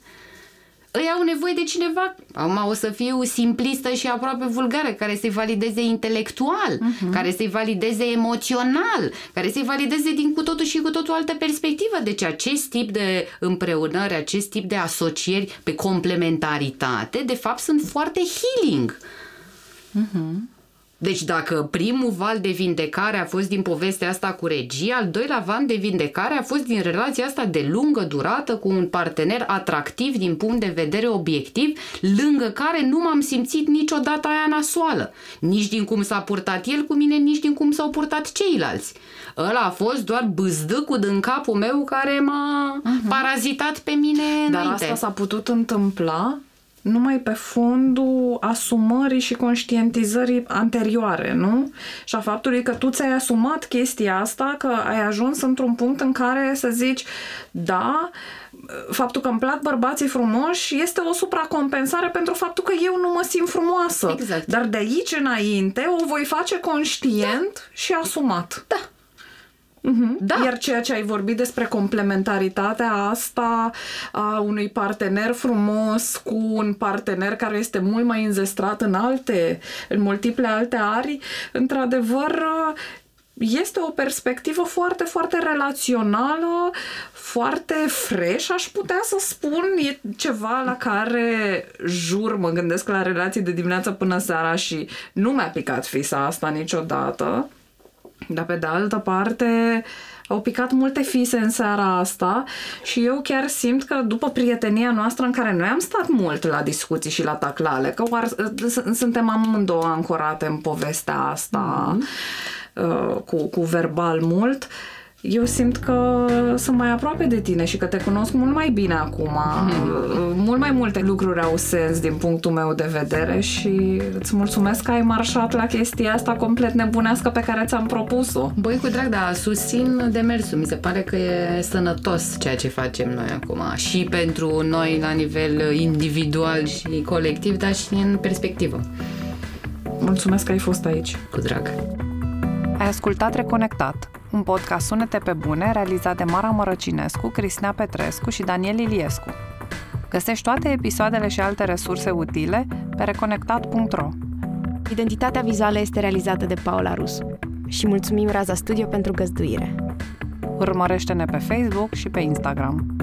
Îi au nevoie de cineva, acum o să fiu simplistă și aproape vulgară, care să-i valideze intelectual, uh-huh. care să-i valideze emoțional, care să-i valideze din cu totul și cu totul altă perspectivă. Deci acest tip de împreunări, acest tip de asocieri pe complementaritate, de fapt sunt foarte healing. Uh-huh. Deci dacă primul val de vindecare a fost din povestea asta cu regia, al doilea val de vindecare a fost din relația asta de lungă durată cu un partener atractiv din punct de vedere obiectiv, lângă care nu m-am simțit niciodată aia nasoală. Nici din cum s-a purtat el cu mine, nici din cum s-au purtat ceilalți. Ăla a fost doar bâzdâcul din capul meu care m-a uh-huh. parazitat pe mine Dar înainte. asta s-a putut întâmpla numai pe fondul asumării și conștientizării anterioare, nu? Și a faptului că tu ți-ai asumat chestia asta, că ai ajuns într-un punct în care să zici, da, faptul că îmi plac bărbații frumoși este o supracompensare pentru faptul că eu nu mă simt frumoasă. Exact. Dar de aici înainte o voi face conștient da. și asumat. Da. Uh-huh. Da. Iar ceea ce ai vorbit despre complementaritatea asta a unui partener frumos cu un partener care este mult mai înzestrat în alte, în multiple alte arii, într-adevăr este o perspectivă foarte, foarte relațională, foarte fresh, aș putea să spun. E ceva la care jur, mă gândesc la relații de dimineață până seara și nu mi-a picat fisa asta niciodată. Dar pe de altă parte, au picat multe fise în seara asta și eu chiar simt că după prietenia noastră în care noi am stat mult la discuții și la taclale, că oar, suntem amândouă ancorate în povestea asta mm-hmm. cu, cu verbal mult, eu simt că sunt mai aproape de tine și că te cunosc mult mai bine acum. Mm-hmm. Mult mai multe lucruri au sens din punctul meu de vedere și îți mulțumesc că ai marșat la chestia asta complet nebunească pe care ți-am propus-o. Băi, cu drag, dar susțin demersul. Mi se pare că e sănătos ceea ce facem noi acum. Și pentru noi la nivel individual și colectiv, dar și în perspectivă. Mulțumesc că ai fost aici. Cu drag. Ai ascultat Reconectat, un podcast Sunete pe Bune realizat de Mara Mărăcinescu, Cristina Petrescu și Daniel Iliescu. Găsești toate episoadele și alte resurse utile pe reconectat.ro. Identitatea vizuală este realizată de Paula Rusu și mulțumim Raza Studio pentru găzduire. Urmărește-ne pe Facebook și pe Instagram.